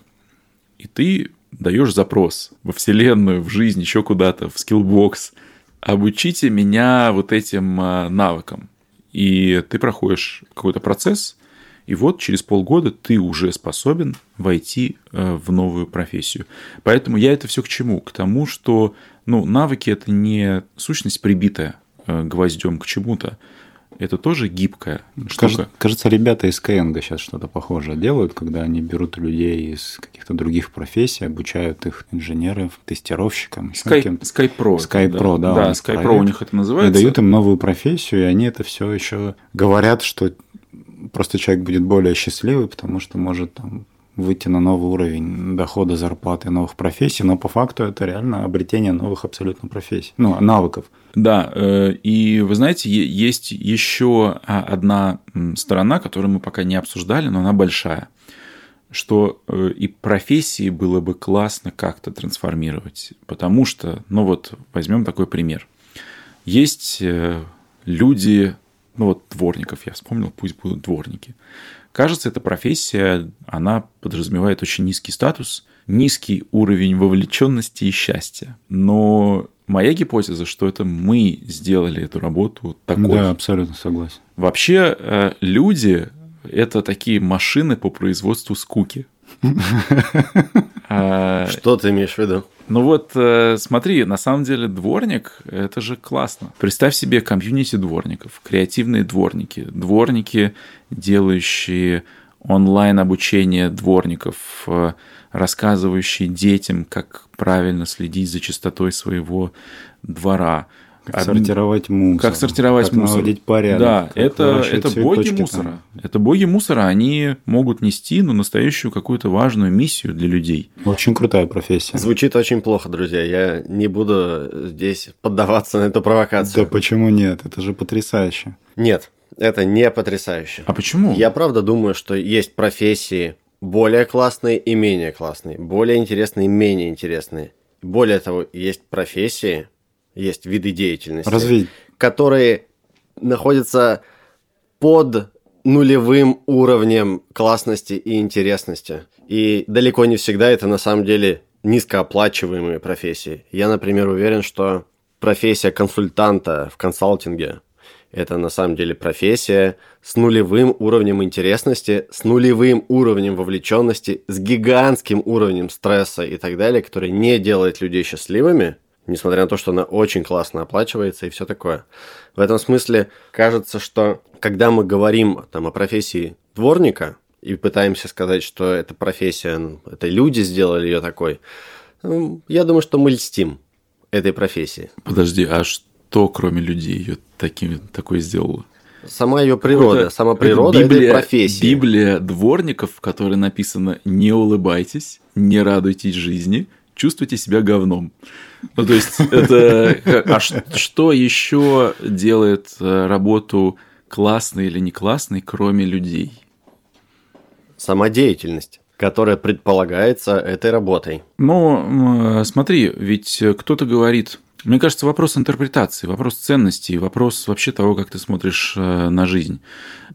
И ты даешь запрос во Вселенную, в жизнь, еще куда-то, в скиллбокс. Обучите меня вот этим э, навыкам. И ты проходишь какой-то процесс, и вот через полгода ты уже способен войти э, в новую профессию. Поэтому я это все к чему? К тому, что ну, навыки это не сущность прибитая э, гвоздем к чему-то. Это тоже гибкая штука. Кажется, кажется, ребята из Skyeng сейчас что-то похожее делают, когда они берут людей из каких-то других профессий, обучают их инженеров, тестировщикам. еще Sky, кем-то. SkyPro. SkyPro, да, Да, SkyPro проект. у них это И называется. дают им новую профессию, и они это все еще говорят, что просто человек будет более счастливый, потому что может там выйти на новый уровень дохода, зарплаты, новых профессий, но по факту это реально обретение новых абсолютно профессий, ну, навыков. Да, э, и вы знаете, есть еще а, одна сторона, которую мы пока не обсуждали, но она большая, что э, и профессии было бы классно как-то трансформировать, потому что, ну вот, возьмем такой пример. Есть э, люди, ну вот дворников я вспомнил, пусть будут дворники. Кажется, эта профессия, она подразумевает очень низкий статус, низкий уровень вовлеченности и счастья. Но моя гипотеза, что это мы сделали эту работу такой. Да, абсолютно согласен. Вообще э, люди – это такие машины по производству скуки. А, Что ты имеешь в виду? Ну вот, э, смотри, на самом деле дворник – это же классно. Представь себе комьюнити дворников, креативные дворники, дворники, делающие онлайн-обучение дворников, рассказывающие детям, как правильно следить за чистотой своего двора. Как Об- сортировать мусор. Как сортировать как мусор. наводить порядок. Да, как это, это боги мусора. там. Это боги мусора, они могут нести ну, настоящую какую-то важную миссию для людей. Очень крутая профессия. Звучит очень плохо, друзья. Я не буду здесь поддаваться на эту провокацию. Да почему нет? Это же потрясающе. Нет. Это не потрясающе. А почему? Я правда думаю, что есть профессии более классные и менее классные, более интересные и менее интересные. Более того, есть профессии, есть виды деятельности, Разве которые находятся под нулевым уровнем классности и интересности. И далеко не всегда это на самом деле низкооплачиваемые профессии. Я, например, уверен, что профессия консультанта в консалтинге – это на самом деле профессия с нулевым уровнем интересности, с нулевым уровнем вовлеченности, с гигантским уровнем стресса и так далее, который не делает людей счастливыми, несмотря на то, что она очень классно оплачивается и все такое. В этом смысле кажется, что когда мы говорим там, о профессии дворника и пытаемся сказать, что эта профессия, ну, это люди сделали ее такой, ну, я думаю, что мы льстим этой профессии. Подожди, а что кроме людей ее таким, такой сделала? Сама ее природа, Какой-то- сама природа Библия, этой профессии. Библия дворников, в которой написано «Не улыбайтесь, не радуйтесь жизни, чувствуйте себя говном». Ну, то есть, это... А что еще делает э, работу классной или не классной, кроме людей? Сама деятельность, которая предполагается этой работой. Ну, м, смотри, ведь кто-то говорит, мне кажется, вопрос интерпретации, вопрос ценностей, вопрос вообще того, как ты смотришь э, на жизнь.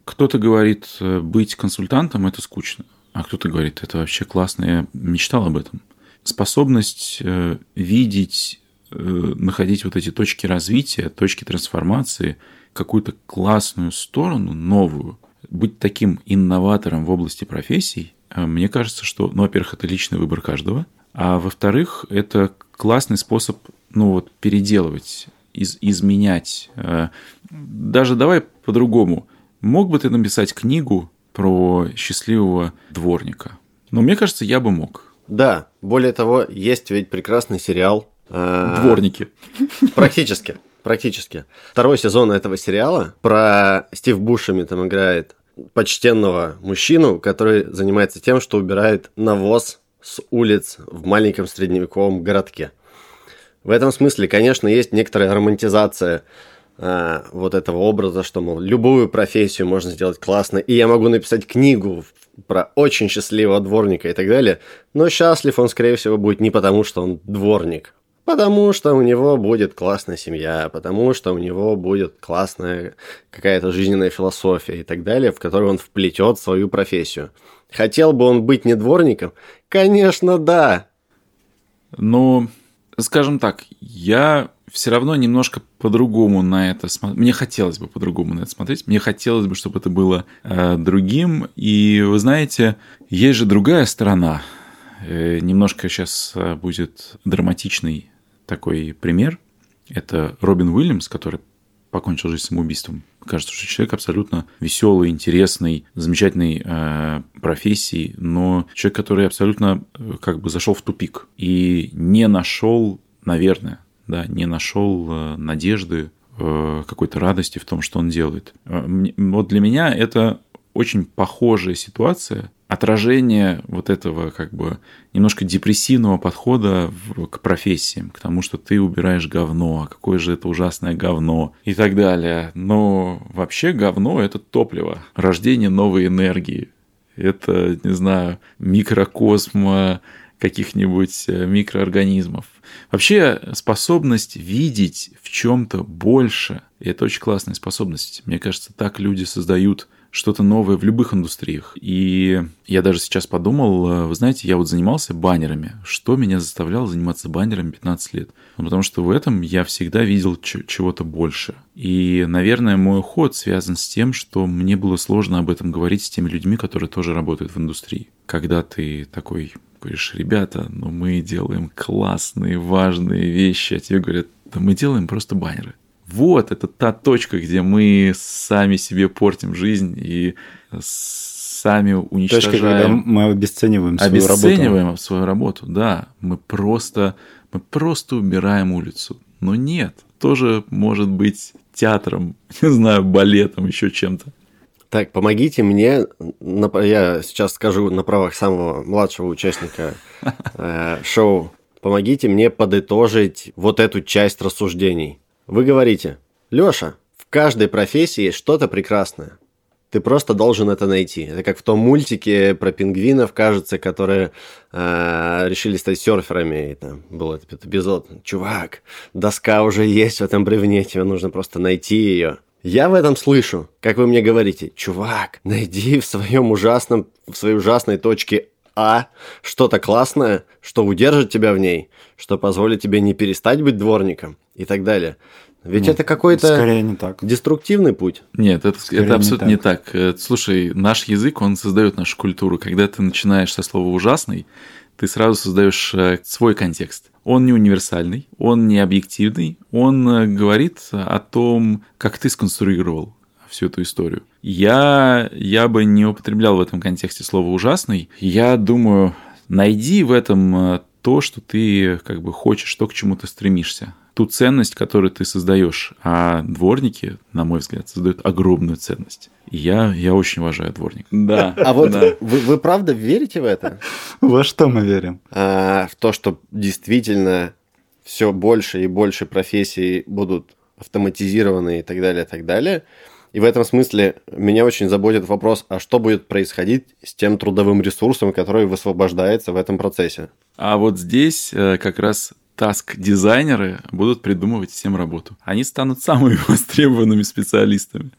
Кто-то говорит, э, быть консультантом – это скучно, а кто-то говорит, это вообще классно, я мечтал об этом. Способность э, видеть, находить вот эти точки развития, точки трансформации, какую-то классную сторону, новую, быть таким инноватором в области профессий, мне кажется, что, ну, во-первых, это личный выбор каждого, а во-вторых, это классный способ, ну, вот, переделывать, из- изменять. Э, Даже давай по-другому. Мог бы ты написать книгу про счастливого дворника? Но мне кажется, я бы мог. Да, более того, есть ведь прекрасный сериал. э, Дворники. Практически. Практически. Второй сезон этого сериала про Стив Бушами там играет почтенного мужчину, который занимается тем, что убирает навоз с улиц в маленьком средневековом городке. В этом смысле, конечно, есть некоторая романтизация э, вот этого образа, что, мол, любую профессию можно сделать классно, и я могу написать книгу про очень счастливого дворника и так далее, но счастлив он, скорее всего, будет не потому, что он дворник, потому что у него будет классная семья, потому что у него будет классная какая-то жизненная философия и так далее, в которую он вплетет свою профессию. Хотел бы он быть не дворником? Конечно, да. Но, скажем так, я все равно немножко по-другому на это смотрю. Мне хотелось бы по-другому на это смотреть. Мне хотелось бы, чтобы это было э, другим. И вы знаете, есть же другая сторона. Э, немножко сейчас э, будет драматичный такой пример. Это Робин Уильямс, который покончил жизнь самоубийством. Кажется, что человек абсолютно веселый, интересный, замечательной э, профессии, но человек, который абсолютно э, как бы зашел в тупик и не нашел, наверное, да, не нашел э, надежды, э, какой-то радости в том, что он делает. Э, Вот для меня это очень похожая ситуация, отражение вот этого как бы немножко депрессивного подхода к профессиям, к тому, что ты убираешь говно, а какое же это ужасное говно и так далее. Но вообще говно – это топливо, рождение новой энергии. Это, не знаю, микрокосма каких-нибудь э, микроорганизмов. Вообще способность видеть в чем-то больше, это очень классная способность. Мне кажется, так люди создают что-то новое в любых индустриях. И я даже сейчас подумал, э, вы знаете, я вот занимался баннерами. Что меня заставляло заниматься баннерами 15 лет? Ну, потому что в этом я всегда видел чего-то больше. И, наверное, мой уход связан с тем, что мне было сложно об этом говорить с теми людьми, которые тоже работают в индустрии. Когда ты такой говоришь, ребята, ну мы делаем классные, важные вещи, а тебе говорят, да мы делаем просто баннеры. Вот, это та точка, где мы сами себе портим жизнь и сами Точка, когда уничтожаем, мы обесцениваем свою работу. обесцениваем свою работу. Да, мы просто, мы просто убираем улицу. Но нет, тоже может быть театром, не знаю, балетом, еще чем-то. Так, помогите мне, я сейчас скажу на правах самого младшего участника э, шоу, помогите мне подытожить вот эту часть рассуждений. Вы говорите, Лёша, в каждой профессии есть что-то прекрасное. Ты просто должен это найти. Это как в том мультике про пингвинов, кажется, которые э, решили стать серферами. И там был этот эпизод. Чувак, доска уже есть в этом бревне, тебе нужно просто найти ее. Я в этом слышу, как вы мне говорите, чувак, найди в своем ужасном, в своей ужасной точке А что-то классное, что удержит тебя в ней, что позволит тебе не перестать быть дворником и так далее. Ведь Ну, это какой-то Скорее не так. деструктивный путь. Нет, это, Скорее это не абсолютно не так. Э, Слушай, наш язык, он создает нашу культуру. Когда ты начинаешь со слова ужасный, ты сразу создаешь э, свой контекст. Он не универсальный, он не объективный, он э, говорит о том, как ты сконструировал всю эту историю. Я, я бы не употреблял в этом контексте слово ужасный. Я думаю, найди в этом э, то, что ты как бы хочешь, то, к чему ты стремишься ту ценность, которую ты создаешь. А дворники, на мой взгляд, создают огромную ценность. И я, я очень уважаю дворник. Да. А вот да. вы, вы правда верите в это? Во что мы верим? А, в то, что действительно все больше и больше профессий будут автоматизированы и так далее, и так далее. И в этом смысле меня очень заботит вопрос, а что будет происходить с тем трудовым ресурсом, который высвобождается в этом процессе? А вот здесь э, как раз таск-дизайнеры будут придумывать всем работу. Они станут самыми востребованными специалистами.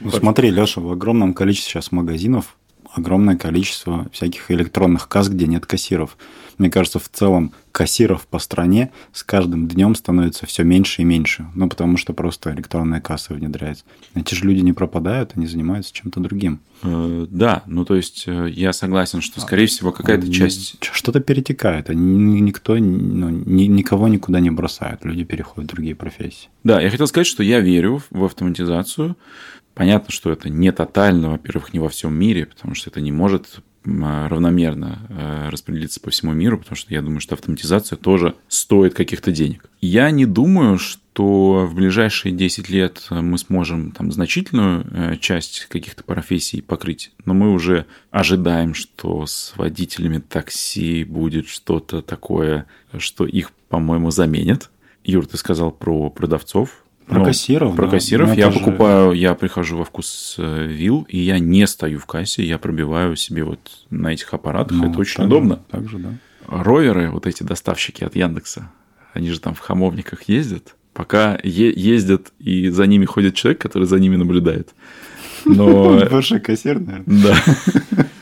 Ну, смотри, Леша, в огромном количестве сейчас магазинов огромное количество всяких электронных касс, где нет кассиров. Мне кажется, в целом кассиров по стране с каждым днем становится все меньше и меньше. Ну, потому что просто электронная касса внедряется. Эти же люди не пропадают, они занимаются чем-то другим. Э, да, ну то есть э, я согласен, что, скорее всего, какая-то часть... Что-то перетекает. Они, никто ну, ни- никого никуда не бросает. Люди переходят в другие профессии. Да, я хотел сказать, что я верю в автоматизацию. Понятно, что это не тотально, во-первых, не во всем мире, потому что это не может м, равномерно э, распределиться по всему миру, потому что я думаю, что автоматизация тоже стоит каких-то денег. Я не думаю, что в ближайшие 10 лет мы сможем там значительную э, часть каких-то профессий покрыть, но мы уже ожидаем, что с водителями такси будет что-то такое, что их, по-моему, заменят. Юр, ты сказал про продавцов. Про Ну, кассиров, Про да. кассиров. Ну, Я это же- покупаю, я прихожу во вкус э, вилл, и я не стою в кассе, я пробиваю себе вот на этих аппаратах. Ну, Это очень так же- удобно. Так же, да. Роверы, вот эти доставщики от Яндекса, они же там в хамовниках ездят. Пока е- ездят, и за ними ходит человек, который за ними наблюдает. Но... Бывший кассир, наверное, Да.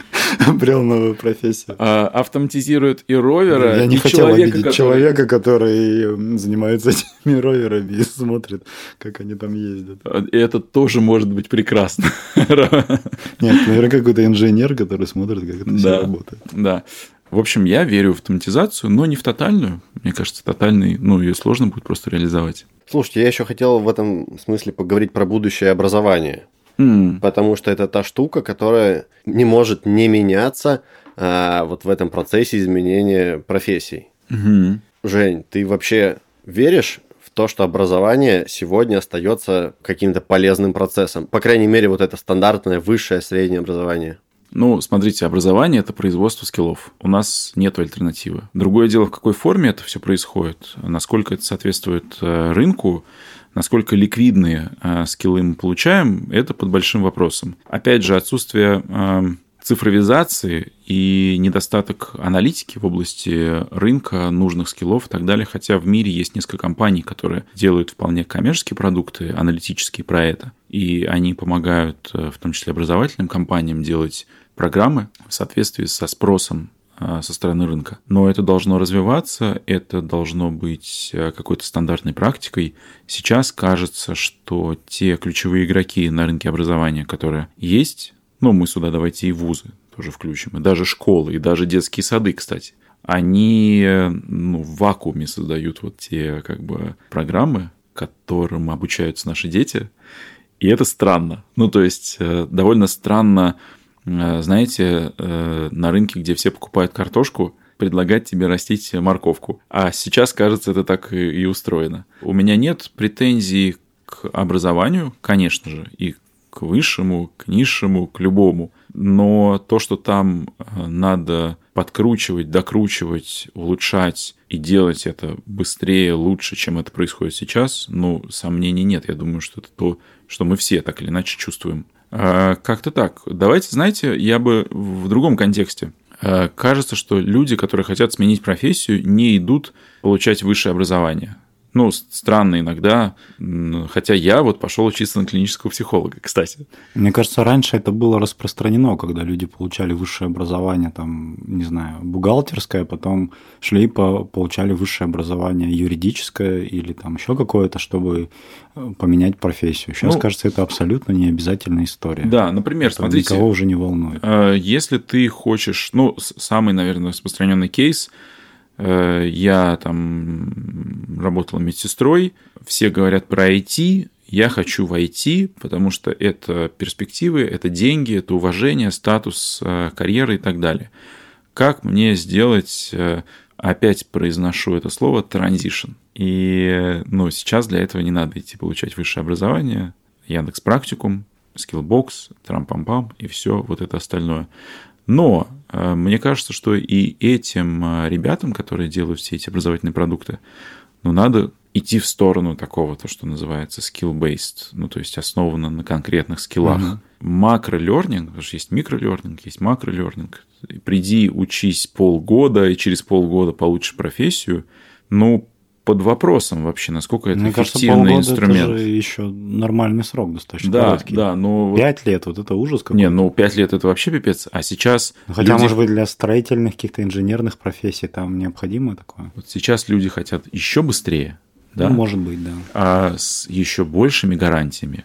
обрел новую профессию. А, Автоматизируют и ровера, Я не и хотел человека, обидеть который- человека, который занимается этими роверами и смотрит, как они там ездят. И это тоже может быть прекрасно. Нет, наверное, какой-то инженер, который смотрит, как это все Да. работает. Да. В общем, я верю в автоматизацию, но не в тотальную. Мне кажется, тотальный, ну, ее сложно будет просто реализовать. Слушайте, я еще хотел в этом смысле поговорить про будущее образование. М, Потому что это та штука, которая не может не меняться а, вот в этом процессе изменения профессий. мгм. Жень, ты вообще веришь в то, что образование сегодня остается каким-то полезным процессом? По крайней мере, вот это стандартное высшее среднее образование. Ну, смотрите, образование – это производство скиллов. У нас нет альтернативы. Другое дело, в какой форме это все происходит, насколько это соответствует э, рынку, насколько ликвидные э, скиллы мы получаем, это под большим вопросом. Опять же, отсутствие э, цифровизации и недостаток аналитики в области рынка, нужных скиллов и так далее. Хотя в мире есть несколько компаний, которые делают вполне коммерческие продукты, аналитические про это. И они помогают, э, в том числе образовательным компаниям, делать программы в соответствии со спросом со стороны рынка. Но это должно развиваться, это должно быть э, какой-то стандартной практикой. Сейчас кажется, что те ключевые игроки на рынке образования, которые есть, ну, мы сюда давайте и вузы тоже включим, и даже школы, и даже детские сады, кстати, они э, ну, в вакууме создают вот те как бы программы, которым обучаются наши дети, и это странно. Ну, то есть, э, довольно странно, знаете, э, на рынке, где все покупают картошку, предлагать тебе растить морковку. А сейчас, кажется, это так и и устроено. У меня нет претензий к образованию, конечно же, и к высшему, к низшему, к любому. Но то, что там э, надо подкручивать, докручивать, улучшать и делать это быстрее, лучше, чем это происходит сейчас, ну, сомнений нет. Я думаю, что это то, что мы все так или иначе чувствуем. А, как-то так. Давайте, знаете, я бы в другом контексте. А, кажется, что люди, которые хотят сменить профессию, не идут получать высшее образование. Ну, странно иногда, хотя я вот пошел учиться на клинического психолога, кстати. Мне кажется, раньше это было распространено, когда люди получали высшее образование, там, не знаю, бухгалтерское, потом шли и получали высшее образование юридическое или там еще какое-то, чтобы э, поменять профессию. Сейчас, ну, кажется, это абсолютно не обязательная история. Да, например, это смотрите. Никого уже не волнует. Э, если ты хочешь, ну, самый, наверное, распространенный кейс – я там работала медсестрой, все говорят про IT, я хочу в IT, потому что это перспективы, это деньги, это уважение, статус, э, карьера и так далее. Как мне сделать, э, опять произношу это слово, transition? И ну, сейчас для этого не надо идти получать высшее образование, Яндекс Практикум, Skillbox, Трампампам и все вот это остальное. Но э, мне кажется, что и этим э, ребятам, которые делают все эти образовательные продукты, ну, надо идти в сторону такого, то, что называется skill-based, ну, то есть основано на конкретных скиллах. Uh-huh. Макро-лернинг, потому что есть микро-лернинг, есть макро-лернинг. Приди, учись полгода, и через полгода получишь профессию. Ну, под вопросом вообще, насколько это Мне эффективный кажется, инструмент. Это же еще нормальный срок достаточно да, короткий. Да, но... Пять лет, вот это ужас какой-то. Не, ну пять лет это вообще пипец, а сейчас... Ну, хотя, люди... может быть, для строительных каких-то инженерных профессий там необходимо такое. Вот сейчас люди хотят еще быстрее, да? Ну, может быть, да. А с еще большими гарантиями.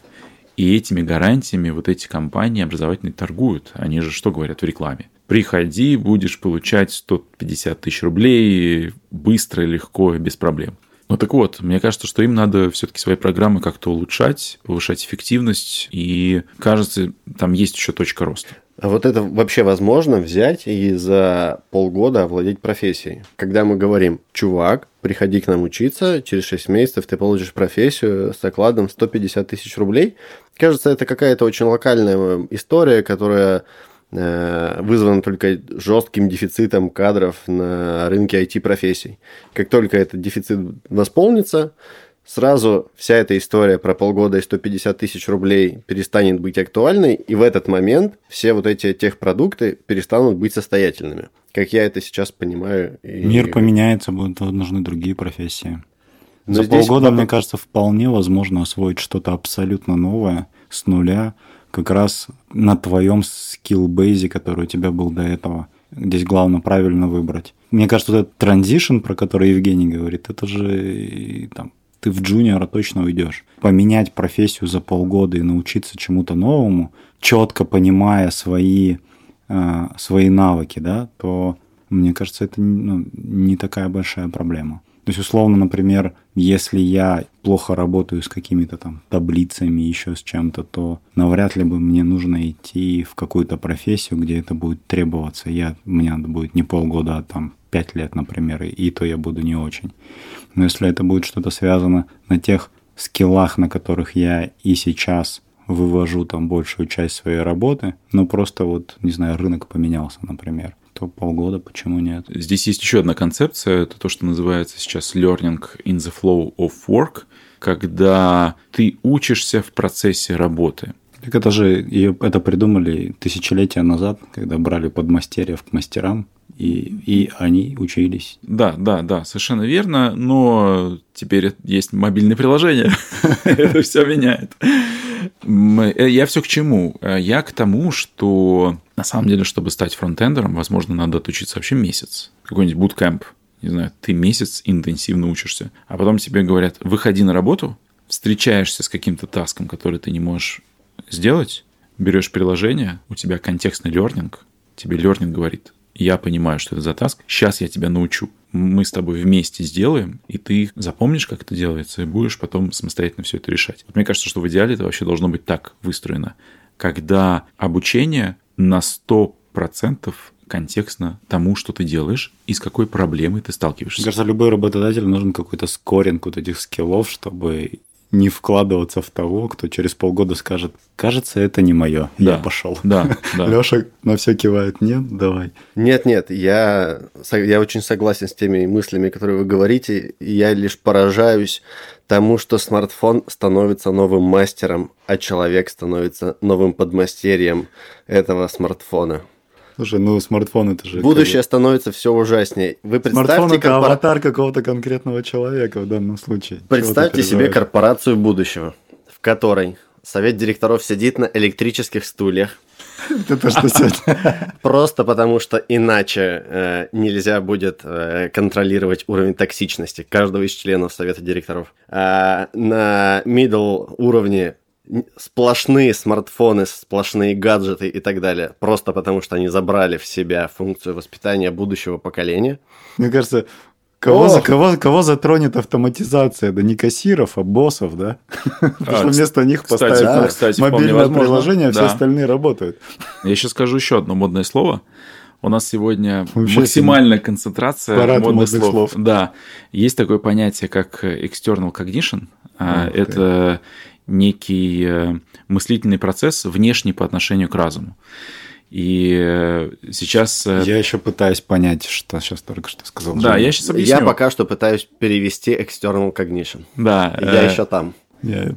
И этими гарантиями вот эти компании образовательные торгуют. Они же что говорят в рекламе? Приходи, будешь получать 150 тысяч рублей быстро, легко, без проблем. Ну так вот, мне кажется, что им надо все-таки свои программы как-то улучшать, повышать эффективность, и кажется, там есть еще точка роста. А вот это вообще возможно взять и за полгода овладеть профессией? Когда мы говорим, чувак, приходи к нам учиться, через 6 месяцев ты получишь профессию с окладом 150 тысяч рублей, кажется, это какая-то очень локальная история, которая Э, вызвано только жестким дефицитом кадров на рынке IT-профессий. Как только этот дефицит восполнится, сразу вся эта история про полгода и 150 тысяч рублей перестанет быть актуальной, и в этот момент все вот эти техпродукты перестанут быть состоятельными. Как я это сейчас понимаю. И... Мир поменяется, будут нужны другие профессии. Но За полгода, потом... мне кажется, вполне возможно освоить что-то абсолютно новое с нуля – как раз на твоем скилл-бейзе, который у тебя был до этого. Здесь главное правильно выбрать. Мне кажется, вот этот транзишн, про который Евгений говорит, это же там, ты в джуниора точно уйдешь. Поменять профессию за полгода и научиться чему-то новому, четко понимая свои, э, свои навыки, да, то мне кажется, это ну, не такая большая проблема. То есть, условно, например, если я плохо работаю с какими-то там таблицами, еще с чем-то, то навряд ли бы мне нужно идти в какую-то профессию, где это будет требоваться. Я, мне надо будет не полгода, а там пять лет, например, и то я буду не очень. Но если это будет что-то связано на тех скиллах, на которых я и сейчас вывожу там большую часть своей работы, но просто вот, не знаю, рынок поменялся, например, то полгода, почему нет? Здесь есть еще одна концепция, это то, что называется сейчас learning in the flow of work, когда ты учишься в процессе работы. Так это же это придумали тысячелетия назад, когда брали подмастерьев к мастерам, и, и они учились. Да, да, да, совершенно верно, но теперь есть мобильное приложение, это все меняет. Э, я все к чему? Э, я к тому, что на самом деле, чтобы стать фронтендером, возможно, надо отучиться вообще месяц. Какой-нибудь буткэмп. Не знаю, ты месяц интенсивно учишься. А потом тебе говорят, выходи на работу, встречаешься с каким-то таском, который ты не можешь сделать, берешь приложение, у тебя контекстный лернинг, тебе лернинг говорит, я понимаю, что это за таск, сейчас я тебя научу. Мы с тобой вместе сделаем, и ты запомнишь, как это делается, и будешь потом самостоятельно все это решать. Вот мне кажется, что в идеале это вообще должно быть так выстроено, когда обучение на 100% контекстно тому, что ты делаешь и с какой проблемой ты сталкиваешься. Мне кажется, любой работодатель нужен какой-то скоринг вот этих скиллов, чтобы не вкладываться в того, кто через полгода скажет, кажется, это не мое, Да. я пошел. Да, да. Леша на все кивает, нет, давай. Нет, нет, я, я очень согласен с теми мыслями, которые вы говорите. Я лишь поражаюсь тому, что смартфон становится новым мастером, а человек становится новым подмастерьем этого смартфона. Слушай, ну смартфон это же... Будущее становится все ужаснее. Вы как бы- Смартфон представьте, это аватар какого-то конкретного человека в данном случае. Представьте себе корпорацию будущего, в которой совет директоров сидит на электрических стульях, Это что сегодня? Просто потому, что иначе э, нельзя будет э, контролировать уровень токсичности каждого из членов совета директоров. А на middle уровне сплошные смартфоны, сплошные гаджеты и так далее, просто потому что они забрали в себя функцию воспитания будущего поколения. Мне кажется, кого, за, кого, кого затронет автоматизация? Да не кассиров, а боссов, да? Потому что кс- вместо них кстати, поставить да, на кстати, вполне мобильное приложение, а все остальные работают. Я сейчас скажу еще одно модное слово. У нас сегодня Вообще максимальная концентрация парад модных модных слов. слов. Да. Есть такое понятие, как external cognition. А, Ух. Это некий э, мыслительный процесс внешний по отношению к разуму. И э, сейчас... э, Я еще пытаюсь понять, что сейчас только что сказал. Да, я сейчас объясню. Я пока что пытаюсь перевести external cognition. Да, Я э, еще там.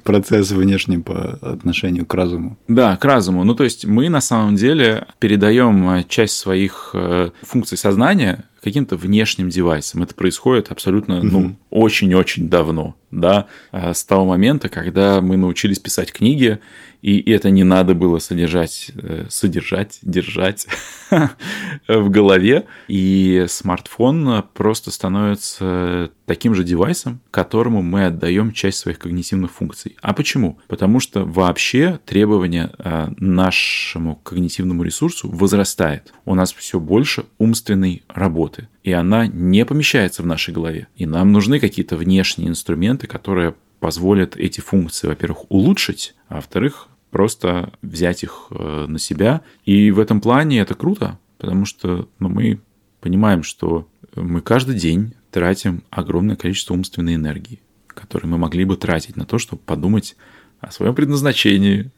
Процесс внешний по отношению к разуму. Да, к разуму. Ну, то есть мы на самом деле передаем часть своих функций сознания каким-то внешним девайсам. Это происходит абсолютно, ну, очень-очень давно, да, э, с того момента, когда мы научились писать книги, и это не надо было содержать, э, содержать, держать в голове, и смартфон просто становится таким же девайсом, которому мы отдаем часть своих когнитивных функций. А почему? Потому что вообще требования э, нашему когнитивному ресурсу возрастает. У нас все больше умственной работы, и она не помещается в нашей голове. И нам нужны какие-то внешние инструменты, которые позволят эти функции, во-первых, улучшить, а во-вторых, просто взять их э, на себя. И в этом плане это круто, потому что ну, мы понимаем, что мы каждый день тратим огромное количество умственной энергии, которую мы могли бы тратить на то, чтобы подумать о своем предназначении,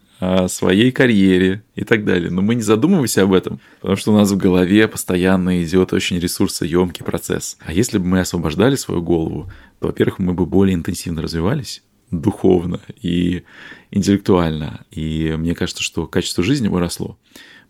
своей карьере и так далее. Но мы не задумываемся об этом, потому что у нас в голове постоянно идет очень ресурсоемкий процесс. А если бы мы освобождали свою голову, то, во-первых, мы бы более интенсивно развивались духовно и интеллектуально. И мне кажется, что качество жизни выросло.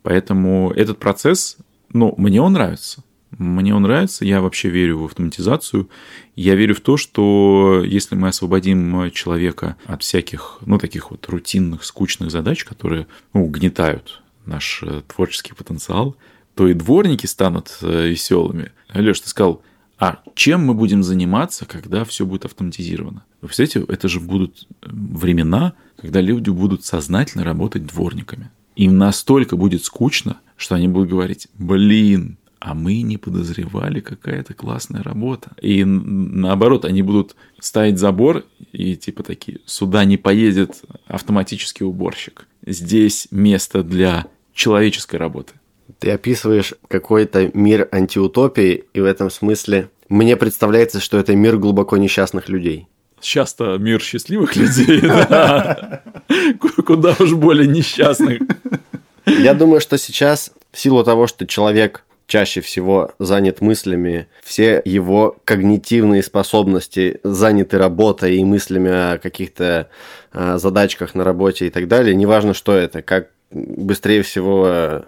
Поэтому этот процесс, ну, мне он нравится. Мне он нравится, я вообще верю в автоматизацию. Я верю в то, что если мы освободим человека от всяких, ну, таких вот рутинных, скучных задач, которые, ну, угнетают наш э, творческий потенциал, то и дворники станут веселыми. Леш, ты сказал, а чем мы будем заниматься, когда все будет автоматизировано? Вы представляете, это же будут э, времена, когда люди будут сознательно работать дворниками. Им настолько будет скучно, что они будут говорить, блин, а мы не подозревали, какая это классная работа. И наоборот, они будут ставить забор и типа такие, сюда не поедет автоматический уборщик. Здесь место для человеческой работы. Ты описываешь какой-то мир антиутопии, и в этом смысле мне представляется, что это мир глубоко несчастных людей. Сейчас-то мир счастливых людей, да. Ку- Куда уж более несчастных. Я думаю, что сейчас, в силу того, что человек чаще всего занят мыслями, все его когнитивные способности заняты работой и мыслями о каких-то а, задачках на работе и так далее, неважно, что это, как быстрее всего э,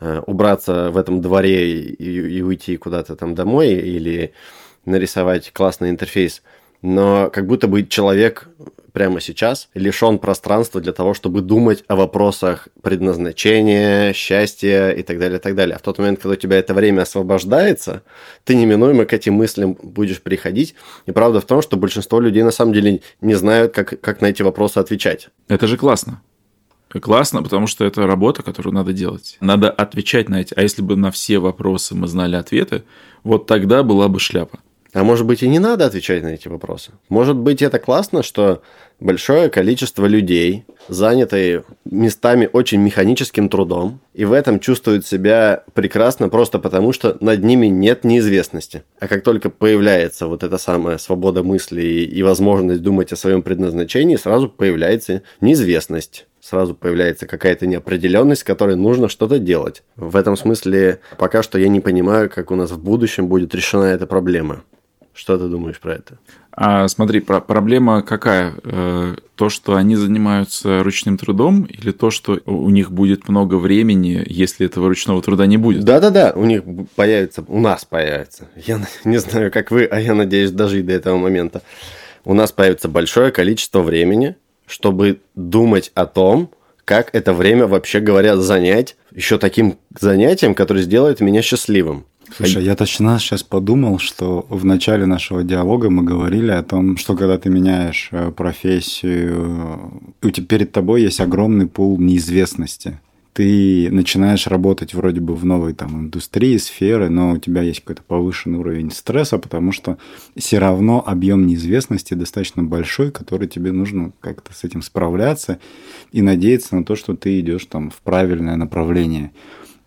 э, убраться в этом дворе и, и уйти куда-то там домой или нарисовать классный интерфейс. Но как будто бы человек прямо сейчас лишен пространства для того, чтобы думать о вопросах предназначения, счастья и так далее, и так далее. А в тот момент, когда у тебя это время освобождается, ты неминуемо к этим мыслям будешь приходить. И правда в том, что большинство людей на самом деле не знают, как, как на эти вопросы отвечать. Это же классно. Классно, потому что это работа, которую надо делать. Надо отвечать на эти. А если бы на все вопросы мы знали ответы, вот тогда была бы шляпа. А может быть и не надо отвечать на эти вопросы. Может быть это классно, что большое количество людей, занятые местами очень механическим трудом, и в этом чувствуют себя прекрасно просто потому, что над ними нет неизвестности. А как только появляется вот эта самая свобода мысли и возможность думать о своем предназначении, сразу появляется неизвестность сразу появляется какая-то неопределенность, которой нужно что-то делать. В этом смысле пока что я не понимаю, как у нас в будущем будет решена эта проблема. Что ты думаешь про это? А смотри, про проблема какая? Э, то, что они занимаются ручным трудом, или то, что у них будет много времени, если этого ручного труда не будет? Да-да-да, у них появится, у нас появится. Я не знаю, как вы, а я надеюсь дожить до этого момента. У нас появится большое количество времени, чтобы думать о том, как это время, вообще говоря, занять еще таким занятием, которое сделает меня счастливым. Слушай, я точно сейчас подумал, что в начале нашего диалога мы говорили о том, что когда ты меняешь э, профессию, у тебя перед тобой есть огромный пул неизвестности. Ты начинаешь работать вроде бы в новой там индустрии, сферы, но у тебя есть какой-то повышенный уровень стресса, потому что все равно объем неизвестности достаточно большой, который тебе нужно как-то с этим справляться и надеяться на то, что ты идешь там в правильное направление.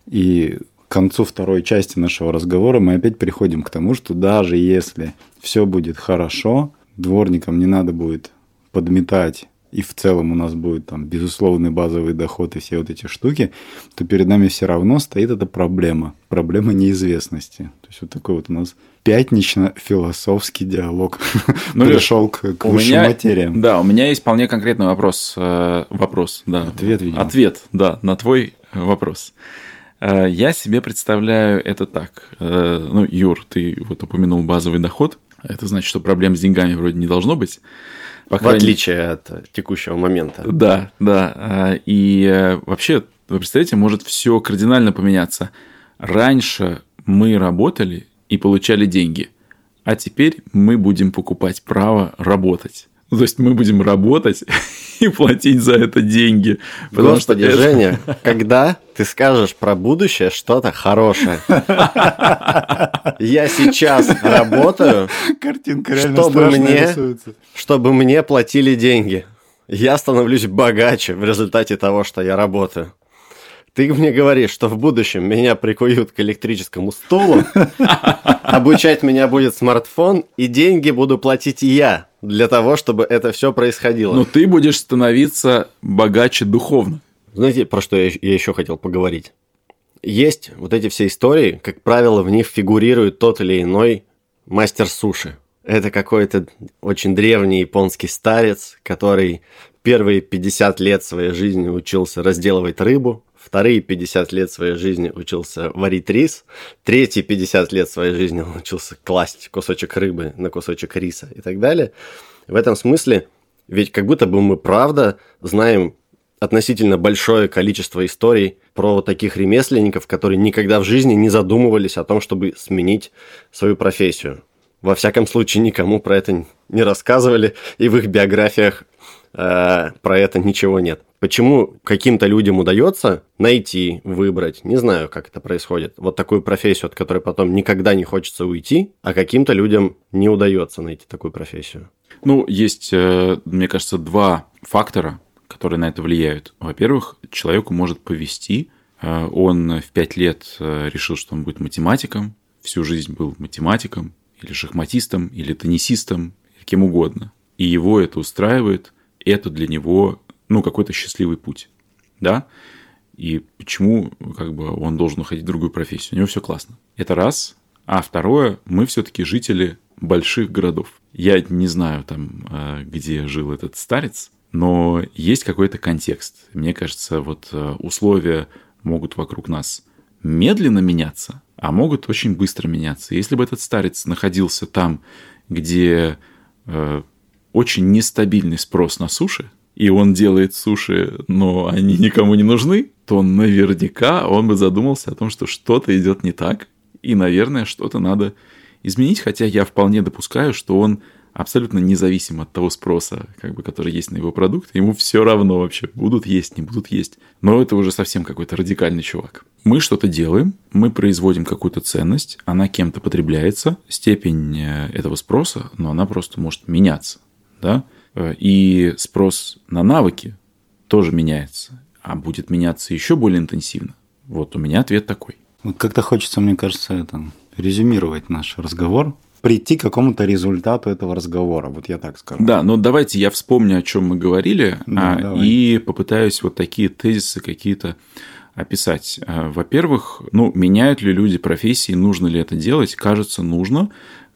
И к концу второй части нашего разговора мы опять приходим к тому, что даже если все будет хорошо, дворникам не надо будет подметать, и в целом у нас будет там безусловный базовый доход и все вот эти штуки, то перед нами все равно стоит эта проблема. Проблема неизвестности. То есть вот такой вот у нас пятнично-философский диалог ну, пришел к, к высшим меня, материям. Да, у меня есть вполне конкретный вопрос. Э, вопрос, да. Ответ, видимо. Ответ, да, на твой вопрос. Э, я себе представляю это так. Э, ну, Юр, ты вот упомянул базовый доход. Это значит, что проблем с деньгами вроде не должно быть. По крайней... В отличие от текущего момента. Да, да. Э, и вообще, вы представляете, может все кардинально поменяться. Раньше мы работали и получали деньги, а теперь мы будем покупать право работать. То есть мы будем работать и платить за это деньги. Господи, это... Женя, когда ты скажешь про будущее что-то хорошее? Я сейчас работаю, Картинка чтобы мне, чтобы мне платили деньги. Я становлюсь богаче в результате того, что я работаю. Ты мне говоришь, что в будущем меня прикуют к электрическому стулу, обучать меня будет смартфон, и деньги буду платить я для того, чтобы это все происходило. Но ты будешь становиться богаче духовно. Знаете, про что я, я еще хотел поговорить? Есть вот эти все истории, как правило, в них фигурирует тот или иной мастер суши. Это какой-то очень древний японский старец, который первые 50 лет своей жизни учился разделывать рыбу, вторые 50 лет своей жизни учился варить рис, третьи 50 лет своей жизни он учился класть кусочек рыбы на кусочек риса и так далее. В этом смысле, ведь как будто бы мы правда знаем относительно большое количество историй про таких ремесленников, которые никогда в жизни не задумывались о том, чтобы сменить свою профессию. Во всяком случае, никому про это не рассказывали, и в их биографиях э, про это ничего нет. Почему каким-то людям удается найти, выбрать, не знаю, как это происходит, вот такую профессию, от которой потом никогда не хочется уйти, а каким-то людям не удается найти такую профессию? Ну, есть, э, мне кажется, два фактора, которые на это влияют. Во-первых, человеку может повести, э, он в пять лет решил, что он будет математиком, всю жизнь был математиком, или шахматистом, или теннисистом, кем угодно. И его это устраивает, это для него ну, какой-то счастливый путь, да, и почему как бы он должен уходить в другую профессию. У него все классно. Это раз. А второе, мы все-таки жители больших городов. Я не знаю там, э, где жил этот старец, но есть какой-то контекст. Мне кажется, вот э, условия могут вокруг нас медленно меняться, а могут очень быстро меняться. Если бы этот старец находился там, где э, очень нестабильный спрос на суши, и он делает суши, но они никому не нужны, то наверняка он бы задумался о том, что что-то идет не так, и, наверное, что-то надо изменить, хотя я вполне допускаю, что он абсолютно независимо от того спроса, как бы, который есть на его продукт, ему все равно вообще, будут есть, не будут есть. Но это уже совсем какой-то радикальный чувак. Мы что-то делаем, мы производим какую-то ценность, она кем-то потребляется, степень э, этого спроса, но она просто может меняться, да, э, и спрос на навыки тоже меняется, а будет меняться еще более интенсивно. Вот у меня ответ такой. Вот как-то хочется, мне кажется, это резюмировать наш разговор прийти к какому-то результату этого разговора, вот я так скажу. Да, но давайте я вспомню, о чем мы говорили, да, а, и попытаюсь вот такие тезисы какие-то описать. А, во-первых, ну, меняют ли люди профессии, нужно ли это делать? Кажется, нужно.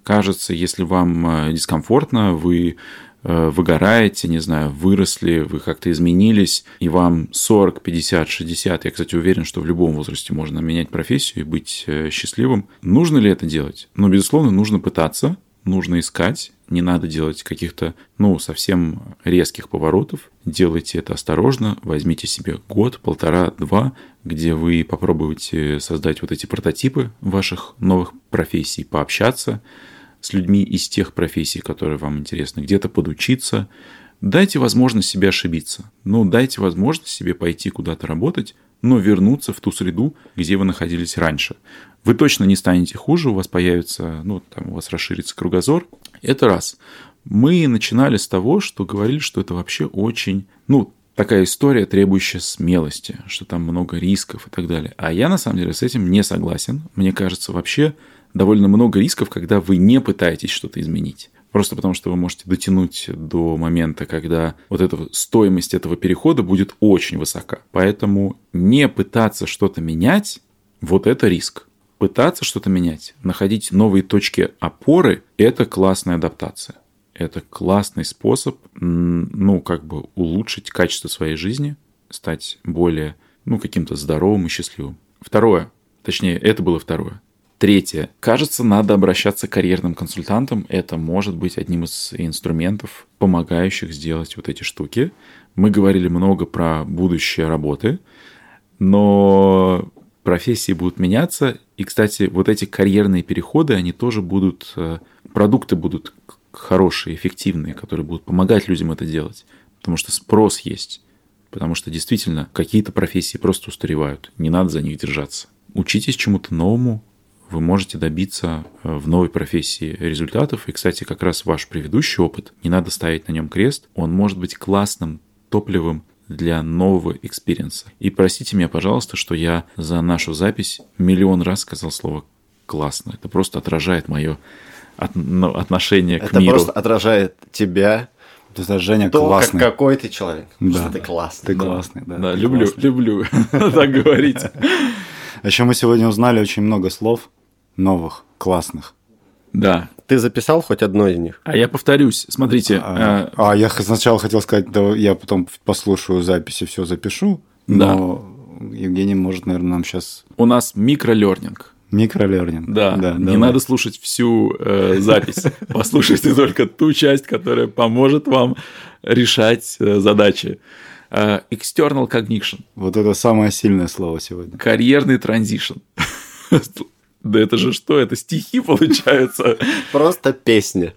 Кажется, если вам а, дискомфортно, вы Э, выгораете, не знаю, выросли, вы как-то изменились, и вам 40, 50, 60, я, кстати, уверен, что в любом возрасте можно менять профессию и быть э, счастливым. Нужно ли это делать? Ну, безусловно, нужно пытаться, нужно искать, не надо делать каких-то, ну, совсем резких поворотов. Делайте это осторожно, возьмите себе год, полтора, два, где вы попробуете создать вот эти прототипы ваших новых профессий, пообщаться, с людьми из тех профессий, которые вам интересны, где-то подучиться. Дайте возможность себе ошибиться. Ну, дайте возможность себе пойти куда-то работать, но вернуться в ту среду, где вы находились раньше. Вы точно не станете хуже, у вас появится, ну, там у вас расширится кругозор. Это раз. Мы начинали с того, что говорили, что это вообще очень, ну, такая история, требующая смелости, что там много рисков и так далее. А я на самом деле с этим не согласен. Мне кажется, вообще довольно много рисков, когда вы не пытаетесь что-то изменить. Просто потому, что вы можете дотянуть до момента, когда вот эта стоимость этого перехода будет очень высока. Поэтому не пытаться что-то менять, вот это риск. Пытаться что-то менять, находить новые точки опоры – это классная адаптация. Это классный способ, ну, как бы улучшить качество своей жизни, стать более, ну, каким-то здоровым и счастливым. Второе, точнее, это было второе. Третье. Кажется, надо обращаться к карьерным консультантам. Это может быть одним из инструментов, помогающих сделать вот эти штуки. Мы говорили много про будущее работы, но профессии будут меняться. И, кстати, вот эти карьерные переходы, они тоже будут, э, продукты будут хорошие, эффективные, которые будут помогать людям это делать. Потому что спрос есть. Потому что действительно какие-то профессии просто устаревают. Не надо за них держаться. Учитесь чему-то новому, вы можете добиться э, в новой профессии результатов. И, кстати, как раз ваш предыдущий опыт, не надо ставить на нем крест, он может быть классным топливом для нового experience а. И простите меня, пожалуйста, что я за нашу запись миллион раз сказал слово «классно». Это просто отражает мое от, ну, отношение Это к миру. Это просто отражает тебя, это Женя То, классный. Как, какой ты человек. Да. Что ты классный. Ты Да. классный, да. Да, ты люблю, классный. люблю так говорить. А еще мы сегодня узнали очень много слов новых, классных. Да. Ты записал хоть одно из них? А я повторюсь, смотрите, А, э, а я сначала хотел сказать, да, я потом послушаю записи, все запишу. Да. Но Евгений может, наверное, нам сейчас у нас микролернинг. микролернинг. Да, не давай. надо слушать всю э, запись. Послушайте только ту часть, которая поможет вам решать э, задачи. Э, external cognition, Вот это самое сильное слово сегодня. карьерный транзишн. Да это же что? Это стихи получаются. Просто песня.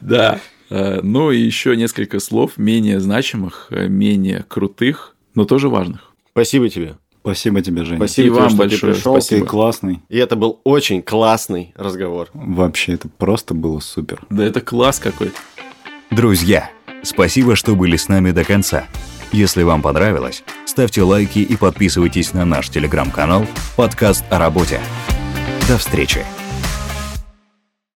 Да. Э, Ну и еще несколько слов менее значимых, э, менее крутых, но тоже важных. Спасибо тебе. Спасибо тебе, Женя. Спасибо И тебе, вам что большое ты пришел. Ты спасибо. классный. И это был очень классный разговор. Вообще, это просто было супер. Да это класс какой-то. Друзья, спасибо, что были с нами до конца. Если вам понравилось, ставьте лайки и подписывайтесь на наш телеграм-канал «Подкаст о работе». До встречи!